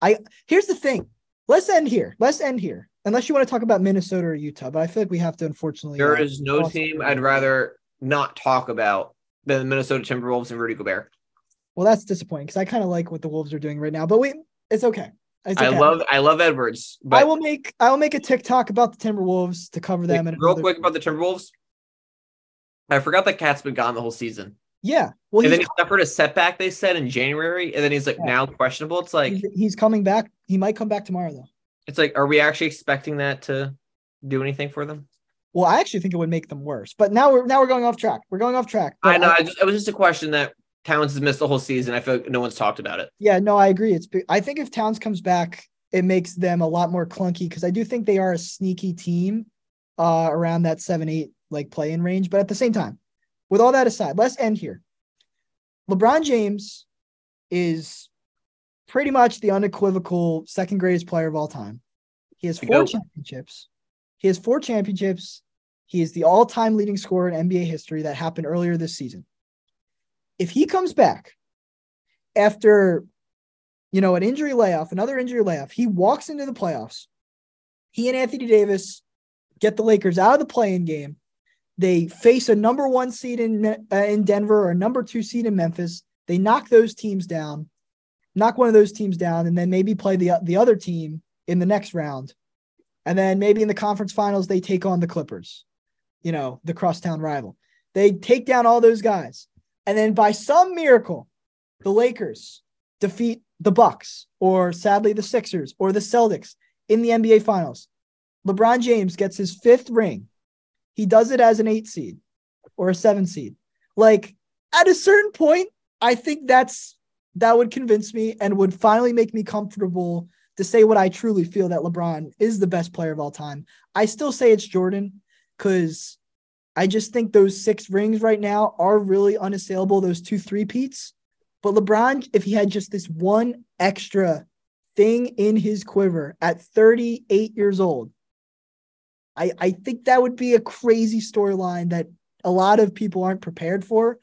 I here's the thing. Let's end here. Let's end here. Unless you want to talk about Minnesota or Utah, but I feel like we have to unfortunately. There uh, is no team I'd rather not talk about than the Minnesota Timberwolves and Rudy Gobert. Well, that's disappointing because I kind of like what the Wolves are doing right now, but we it's okay. It's I love I love Edwards, but I will make I will make a TikTok about the Timberwolves to cover them. And real quick about the Timberwolves. I forgot that KAT's been gone the whole season. yeah. Well, and then he suffered a setback, they said, in January, and then he's like Yeah. now questionable. It's like he's he's coming back. He might come back tomorrow though. it's like, are we actually expecting that to do anything for them? Well, I actually think it would make them worse. But now we're now we're going off track. We're going off track. I know. I just, it was just a question that Towns has missed the whole season. I feel like no one's talked about it. Yeah, no, I agree. It's I think if Towns comes back, it makes them a lot more clunky because I do think they are a sneaky team uh around that seven, eight like play in range. But at the same time, with all that aside, let's end here. LeBron James is pretty much the unequivocal second greatest player of all time. He has four championships. He has four championships. He is the all-time leading scorer in NBA history that happened earlier this season. If he comes back after you know, an injury layoff, another injury layoff. He walks into the playoffs. He and Anthony Davis get the Lakers out of the play-in game. They face a number one seed in uh, in Denver or a number two seed in Memphis. They knock those teams down, knock one of those teams down, and then maybe play the the other team in the next round. And then maybe in the conference finals they take on the Clippers, you know, the crosstown rival. They take down all those guys, and then by some miracle, the Lakers defeat the Bucks or sadly the Sixers or the Celtics in the NBA finals. LeBron James gets his fifth ring. He does it as an 8 seed or a 7 seed. Like at a certain point, I think that's that would convince me and would finally make me comfortable to say what I truly feel that LeBron is the best player of all time. I still say it's Jordan cuz I just think those six rings right now are really unassailable those two three peats. But LeBron, if he had just this one extra thing in his quiver at 38 years old, I, I think that would be a crazy storyline that a lot of people aren't prepared for.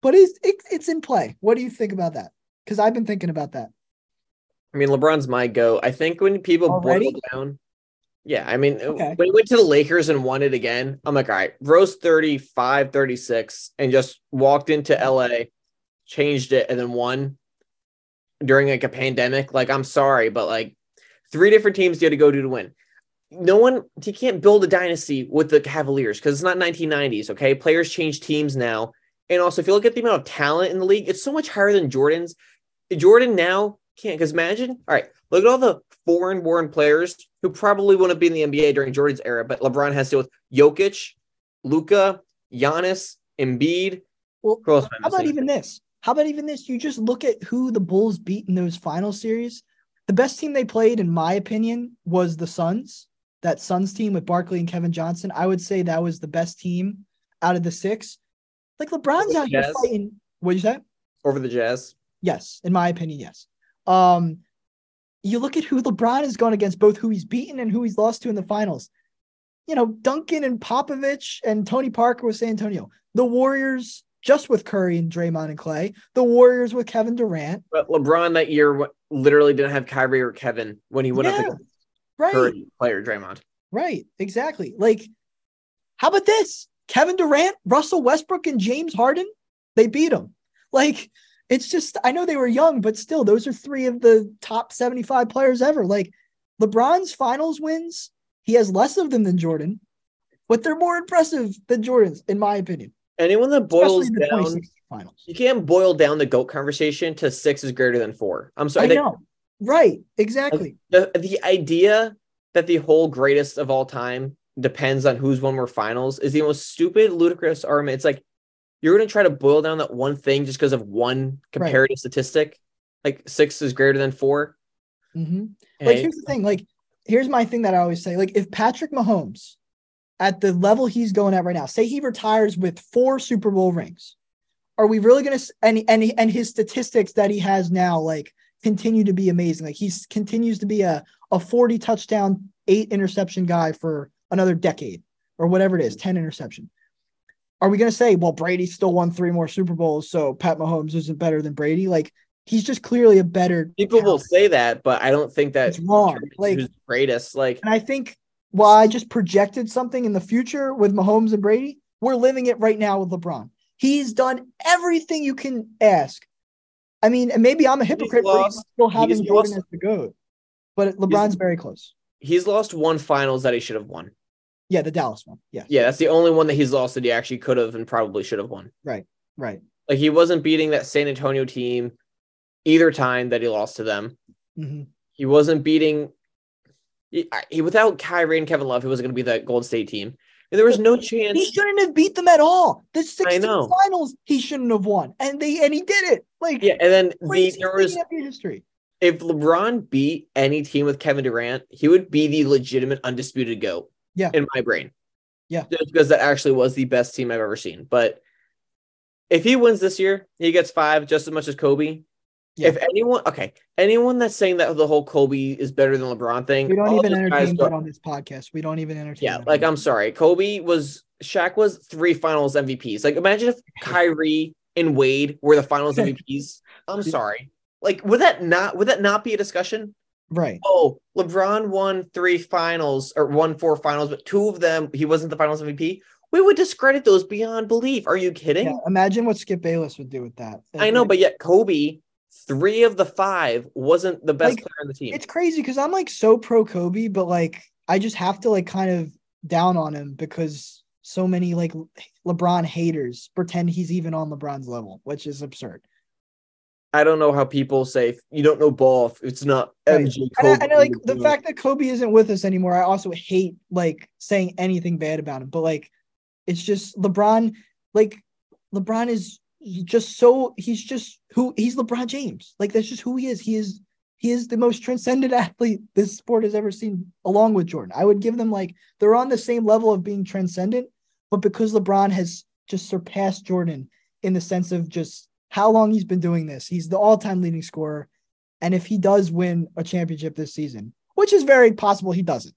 But it's, it, it's in play. What do you think about that? Because I've been thinking about that. I mean, LeBron's my go. I think when people Already? boil down, yeah, I mean, Okay. when he went to the Lakers and won it again, I'm like, all right, Rose 35, 36, and just walked into LA, changed it, and then won during like a pandemic. Like, I'm sorry, but like three different teams you had to go to to win. No one, you can't build a dynasty with the Cavaliers because it's not 1990s. Okay. Players change teams now. And also, if you look at the amount of talent in the league, it's so much higher than Jordan's. Jordan now can't because imagine, all right, look at all the foreign born players who probably wouldn't be in the NBA during Jordan's era, but LeBron has to deal with Jokic, Luka, Giannis, Embiid. Well, Who else am I how about even this? How about even this? You just look at who the Bulls beat in those final series. The best team they played, in my opinion, was the Suns. That Suns team with Barkley and Kevin Johnson. I would say that was the best team out of the six. Like LeBron's out here fighting. What you say? over the Jazz. Yes, in my opinion, yes. Um, you look at who LeBron has gone against, both who he's beaten and who he's lost to in the finals. You know, Duncan and Popovich and Tony Parker with San Antonio. The Warriors just with Curry and Draymond and Klay. The Warriors with Kevin Durant. But LeBron that year literally didn't have Kyrie or Kevin when he went up Yeah, against Right, Curry player Draymond. right, exactly. Like, how about this? Kevin Durant, Russell Westbrook, and James Harden. They beat him. Like, it's just I know they were young, but still, those are three of the top 75 players ever. Like LeBron's finals wins, he has less of them than Jordan, but they're more impressive than Jordan's, in my opinion. Anyone that boils down, finals. you can't boil down the GOAT conversation to six is greater than four. I'm sorry. I know. Right, exactly. the the idea that the whole greatest of all time depends on who's won more finals is the most stupid, ludicrous argument. It's like you're going to try to boil down that one thing just because of one comparative statistic. Like six is greater than four. hmm Like, here's the thing. Like, here's my thing that I always say. Like, if Patrick Mahomes, at the level he's going at right now, say he retires with four Super Bowl rings, are we really going to and and and his statistics that he has now like continue to be amazing? Like, he continues to be a a 40 touchdown, eight interception guy for another decade or whatever it is, 10 interception. Are we going to say, well, Brady still won three more Super Bowls, so Pat Mahomes isn't better than Brady? Like, he's just clearly a better. people will say that, but I don't think that It's wrong. Like- who's greatest. Like And I think while I just projected something in the future with Mahomes and Brady, we're living it right now with LeBron. He's done everything you can ask. I mean, and maybe I'm a hypocrite for still having Jordan lost- as the GOAT. but LeBron's very close. He's lost one finals that he should have won. Yeah, the Dallas one. Yeah. Yeah, that's the only one that he's lost that he actually could have and probably should have won. Right. Right. Like he wasn't beating that San Antonio team either time that he lost to them. hmm He wasn't beating he, he without Kyrie and Kevin Love, he wasn't going to be that Golden State team. There was no chance. He shouldn't have beat them at all. The 16 finals, he shouldn't have won, and they and he did it. Like Yeah, and then the, there was history. if LeBron beat any team with Kevin Durant, he would be the legitimate undisputed GOAT. Yeah. In my brain. Yeah. Just because that actually was the best team I've ever seen. But if he wins this year, he gets five just as much as Kobe. Yeah. If anyone, okay, anyone that's saying that the whole Kobe is better than LeBron thing, We don't even entertain that on this podcast. We don't even entertain. Yeah, like I'm sorry. Kobe was Shaq was three finals MVPs. Like imagine if Kyrie and Wade were the finals MVPs. I'm sorry. Like would that not would that not be a discussion? right. Oh, LeBron won three finals or won four finals, but two of them he wasn't the finals MVP. We would discredit those beyond belief. Are you kidding? Yeah, imagine what Skip Bayless would do with that. I know, but yet Kobe, three of the five, wasn't the best Like, player on the team. it's crazy because I'm like so pro Kobe, but like I just have to like kind of down on him because so many like LeBron haters pretend he's even on LeBron's level, which is absurd. I don't know how people say you don't know ball if it's not Right. MJ. And I, and I, like the fact that Kobe isn't with us anymore. I also hate like saying anything bad about him, but like it's just LeBron. Like LeBron is just so he's just who he's LeBron James. Like that's just who he is. He is he is the most transcendent athlete this sport has ever seen, along with Jordan. I would give them like they're on the same level of being transcendent, but because LeBron has just surpassed Jordan in the sense of just how long he's been doing this, he's the all-time leading scorer. And if he does win a championship this season, which is very possible he doesn't,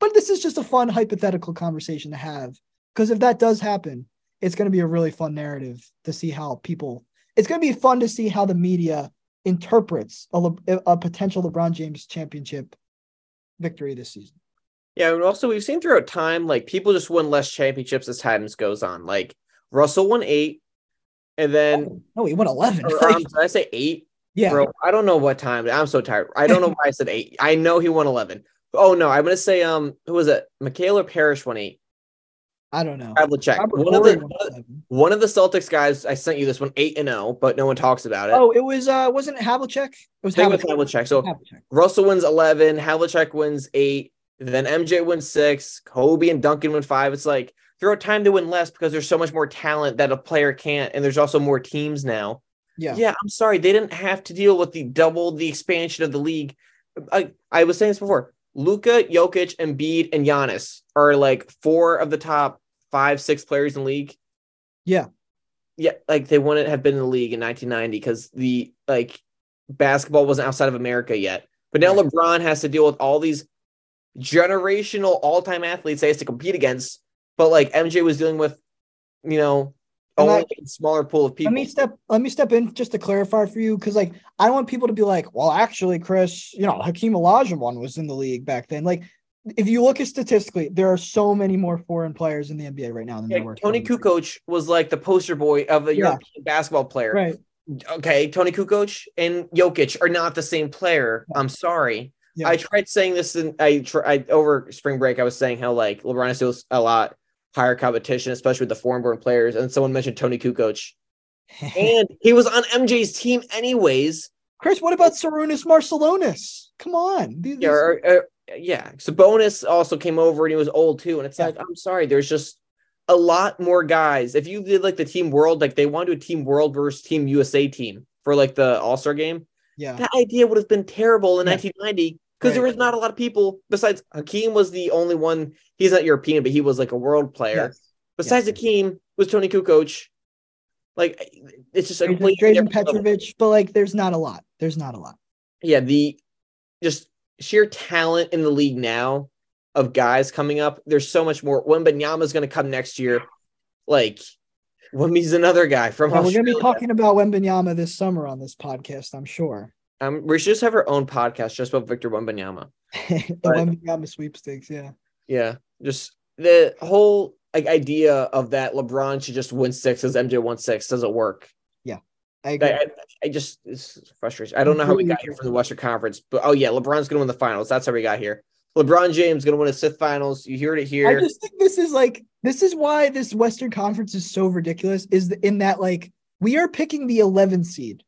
but this is just a fun hypothetical conversation to have. Because if that does happen, it's going to be a really fun narrative to see how people, it's going to be fun to see how the media interprets a, a potential LeBron James championship victory this season. Yeah, and also we've seen throughout time, like people just win less championships as time goes on. Like Russell won eight, and then No, he won 11. or, um, did I say eight? yeah. Bro, I don't know what time. I'm so tired. I don't know why I said eight. I know he won eleven. Oh no, I'm gonna say um who was it? Michaela Parrish won eight. I don't know. Check. One of the won 11. one of the Celtics guys, I sent you this one eight and zero, but no one talks about it. Oh, it was, uh, wasn't it Havlicek? It was I it was Havlicek. Havlicek. So Havlicek. Russell wins 11, Havlicek wins eight, then MJ wins six, Kobe and Duncan win five. It's like throughout time they win less because there's so much more talent that a player can't, and there's also more teams now. Yeah. Yeah, I'm sorry, they didn't have to deal with the double the expansion of the league. I, I was saying this before. Luka, Jokic, Embiid, and Giannis are like four of the top five, six players in the league. Yeah. Yeah, like they wouldn't have been in the league in 1990 because the like basketball wasn't outside of America yet. But now Right. LeBron has to deal with all these generational all-time athletes he has to compete against. But like MJ was dealing with, you know, And only I- a smaller pool of people. Let me step. Let me step in just to clarify for you, because like I don't want people to be like, "Well, actually, Chris, you know, Hakeem Olajuwon was in the league back then." Like, if you look at statistically, there are so many more foreign players in the NBA right now than Yeah, there were. Toni 20 Kukoc was like the poster boy of a Yeah. European basketball player. Right. Okay, Toni Kukoc and Jokic are not the same player. Yeah. I'm sorry. Yeah. I tried saying this in I over spring break. I was saying how like LeBron is still a lot higher competition, especially with the foreign born players. And someone mentioned Toni Kukoc, and he was on MJ's team anyways. Chris, what about Sarunas Marciulionis? Come on. These- Yeah, or, or- yeah. Sabonis also came over and he was old too. And it's Yeah. like, I'm sorry, there's just a lot more guys. If you did like the team world, like they want to do a team world versus team USA team for like the All Star game, yeah. that idea would have been terrible in Yeah. 1990 because there was not a lot of people besides Hakeem was the only one. He's not European, but he was like a world player. Yes. Besides Yes. Hakeem was Toni Kukoc. Like it's just a Drazen Drazen level. But like, there's not a lot. There's not a lot. yeah, the just sheer talent in the league now of guys coming up. There's so much more. Wembanyama is going to come next year. Like, Wemby's another guy from we're gonna be talking about Wembanyama this summer on this podcast, I'm sure. um, we should just have our own podcast just about Victor Wembanyama. the But- Wembanyama sweepstakes, yeah. Yeah, just the whole like idea of that LeBron should just win six as MJ won six doesn't work. I agree. I, I, I just it's frustrating. I don't know how we got here from the Western Conference, but oh yeah, LeBron's gonna win the finals. That's how we got here. LeBron James gonna win a Sith finals. You heard it here. I just think this is like this is why this Western Conference is so ridiculous. Is in that like we are picking the 11 seed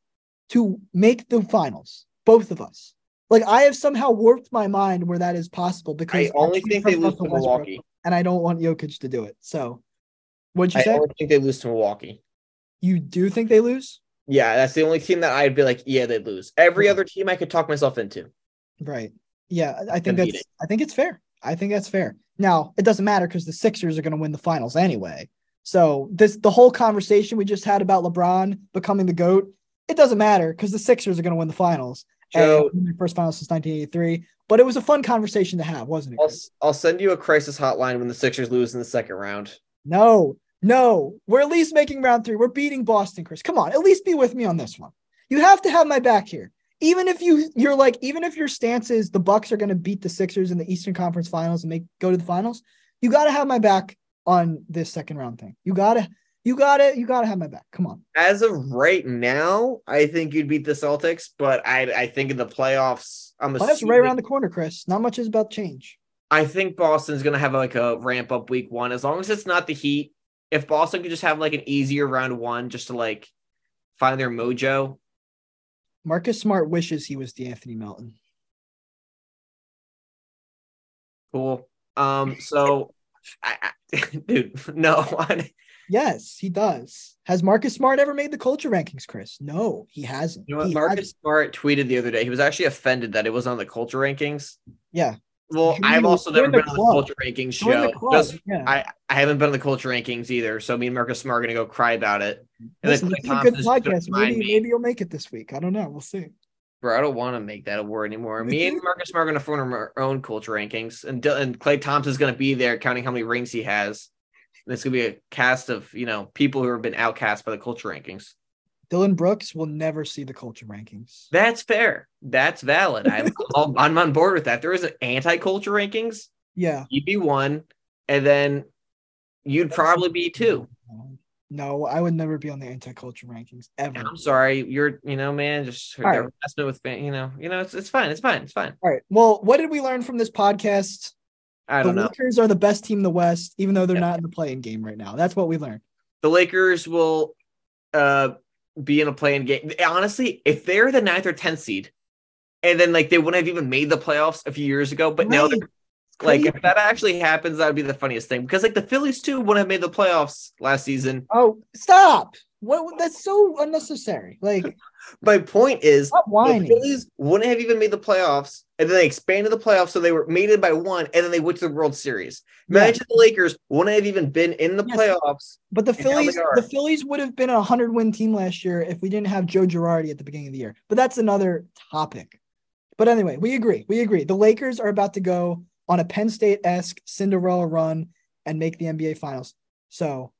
to make the finals, both of us. Like I have somehow warped my mind where that is possible because I only think they lose to Milwaukee. and I don't want Jokic to do it. So, what'd you say? I say? only think they lose to Milwaukee. You do think they lose? Yeah, that's the only team that I'd be like, yeah, they'd lose. Every other team I could talk myself into. Right. Yeah, I think that's I think it's fair. I think that's fair. Now, it doesn't matter because the Sixers are going to win the finals anyway. So, this the whole conversation we just had about LeBron becoming the GOAT, it doesn't matter because the Sixers are going to win the finals. Joe, first finals since 1983. But it was a fun conversation to have, wasn't it? I'll, I'll send you a crisis hotline when the Sixers lose in the second round. No, no, we're at least making round three. We're beating Boston, Chris. Come on, at least be with me on this one. You have to have my back here. Even if you you're like, even if your stance is the Bucks are going to beat the Sixers in the Eastern Conference Finals and make go to the finals, you got to have my back on this second round thing. You gotta, you gotta, you gotta have my back. Come on. As of right now, I think you'd beat the Celtics, but I I think in the playoffs, I'm Well, assuming, right around the corner, Chris. Not much is about to change. I think Boston's gonna have like a ramp up week one, as long as it's not the Heat. If Boston could just have like an easier round one, just to like find their mojo. Marcus Smart wishes he was De'Anthony Melton. Cool. Um. So, I, I dude, no. Yes, he does. Has Marcus Smart ever made the culture rankings, Chris? No, he hasn't. You know what? He Marcus hasn't. Smart tweeted the other day. He was actually offended that it was on the culture rankings. Yeah. Well, I've also never been on the culture rankings show. Just- yeah. I, I haven't been on the culture rankings either. So me and Marcus Smart are gonna go cry about it. And Listen, then this is a good Thompson's just gonna podcast. Maybe me. maybe you'll make it this week. I don't know. We'll see. Bro, I don't want to make that a word anymore. Me and. Marcus Smart are gonna form our own culture rankings, and and Klay Thompson's gonna be there counting how many rings he has. And it's gonna be a cast of you know people who have been outcast by the culture rankings. Dillon Brooks will never see the culture rankings. That's fair. That's valid. I'm I'm on board with that. There is an anti-culture rankings. Yeah. You'd be one, and then you'd probably be two. No, I would never be on the anti-culture rankings ever. I'm sorry, you're you know man, just right. harassment with you know, you know it's it's fine, it's fine, it's fine. All right. Well, what did we learn from this podcast? I the don't know. Lakers are the best team in the West, even though they're Yeah. not in the play-in game right now. That's what we learned. The Lakers will uh be in a play-in game. Honestly, if they're the ninth or tenth seed, and then like they wouldn't have even made the playoffs a few years ago, but now Right. they're like if that actually happens, that would be the funniest thing because like the Phillies too wouldn't have made the playoffs last season. Oh, stop! What? That's so unnecessary. Like, My point is the. Phillies wouldn't have even made the playoffs, and then they expanded the playoffs, so they were made it by one, and then they went to the World Series. Yeah. Imagine the Lakers wouldn't have even been in the Yes. playoffs. But the And now they Phillies, the Phillies would have been a hundred win team last year if we didn't have Joe Girardi at the beginning of the year. But that's another topic. But anyway, we agree. We agree. The Lakers are about to go on a Penn State esque Cinderella run and make the NBA Finals. So,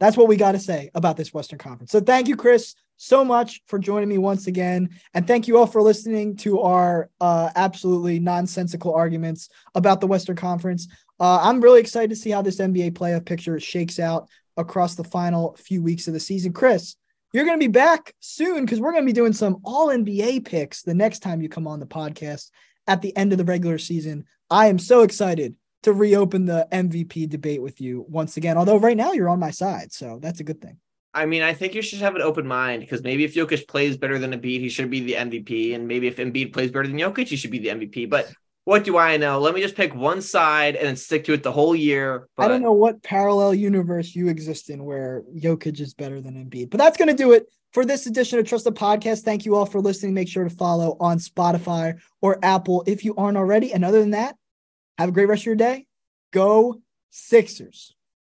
that's what we got to say about this Western Conference. So, thank you, Chris, so much for joining me once again, and thank you all for listening to our uh, absolutely nonsensical arguments about the Western Conference. Uh, I'm really excited to see how this NBA playoff picture shakes out across the final few weeks of the season. Chris, you're going to be back soon because we're going to be doing some all NBA picks the next time you come on the podcast at the end of the regular season. I am so excited to reopen the MVP debate with you once again. Although right now you're on my side, so that's a good thing. I mean, I think you should have an open mind because maybe if Jokic plays better than Embiid, he should be the MVP, and maybe if Embiid plays better than Jokic, he should be the MVP. But what do I know? Let me just pick one side and stick to it the whole year. But I don't know what parallel universe you exist in where Jokic is better than Embiid, but that's going to do it for this edition of Trust the Podcast. Thank you all for listening. Make sure to follow on Spotify or Apple if you aren't already. And other than that, have a great rest of your day. Go Sixers.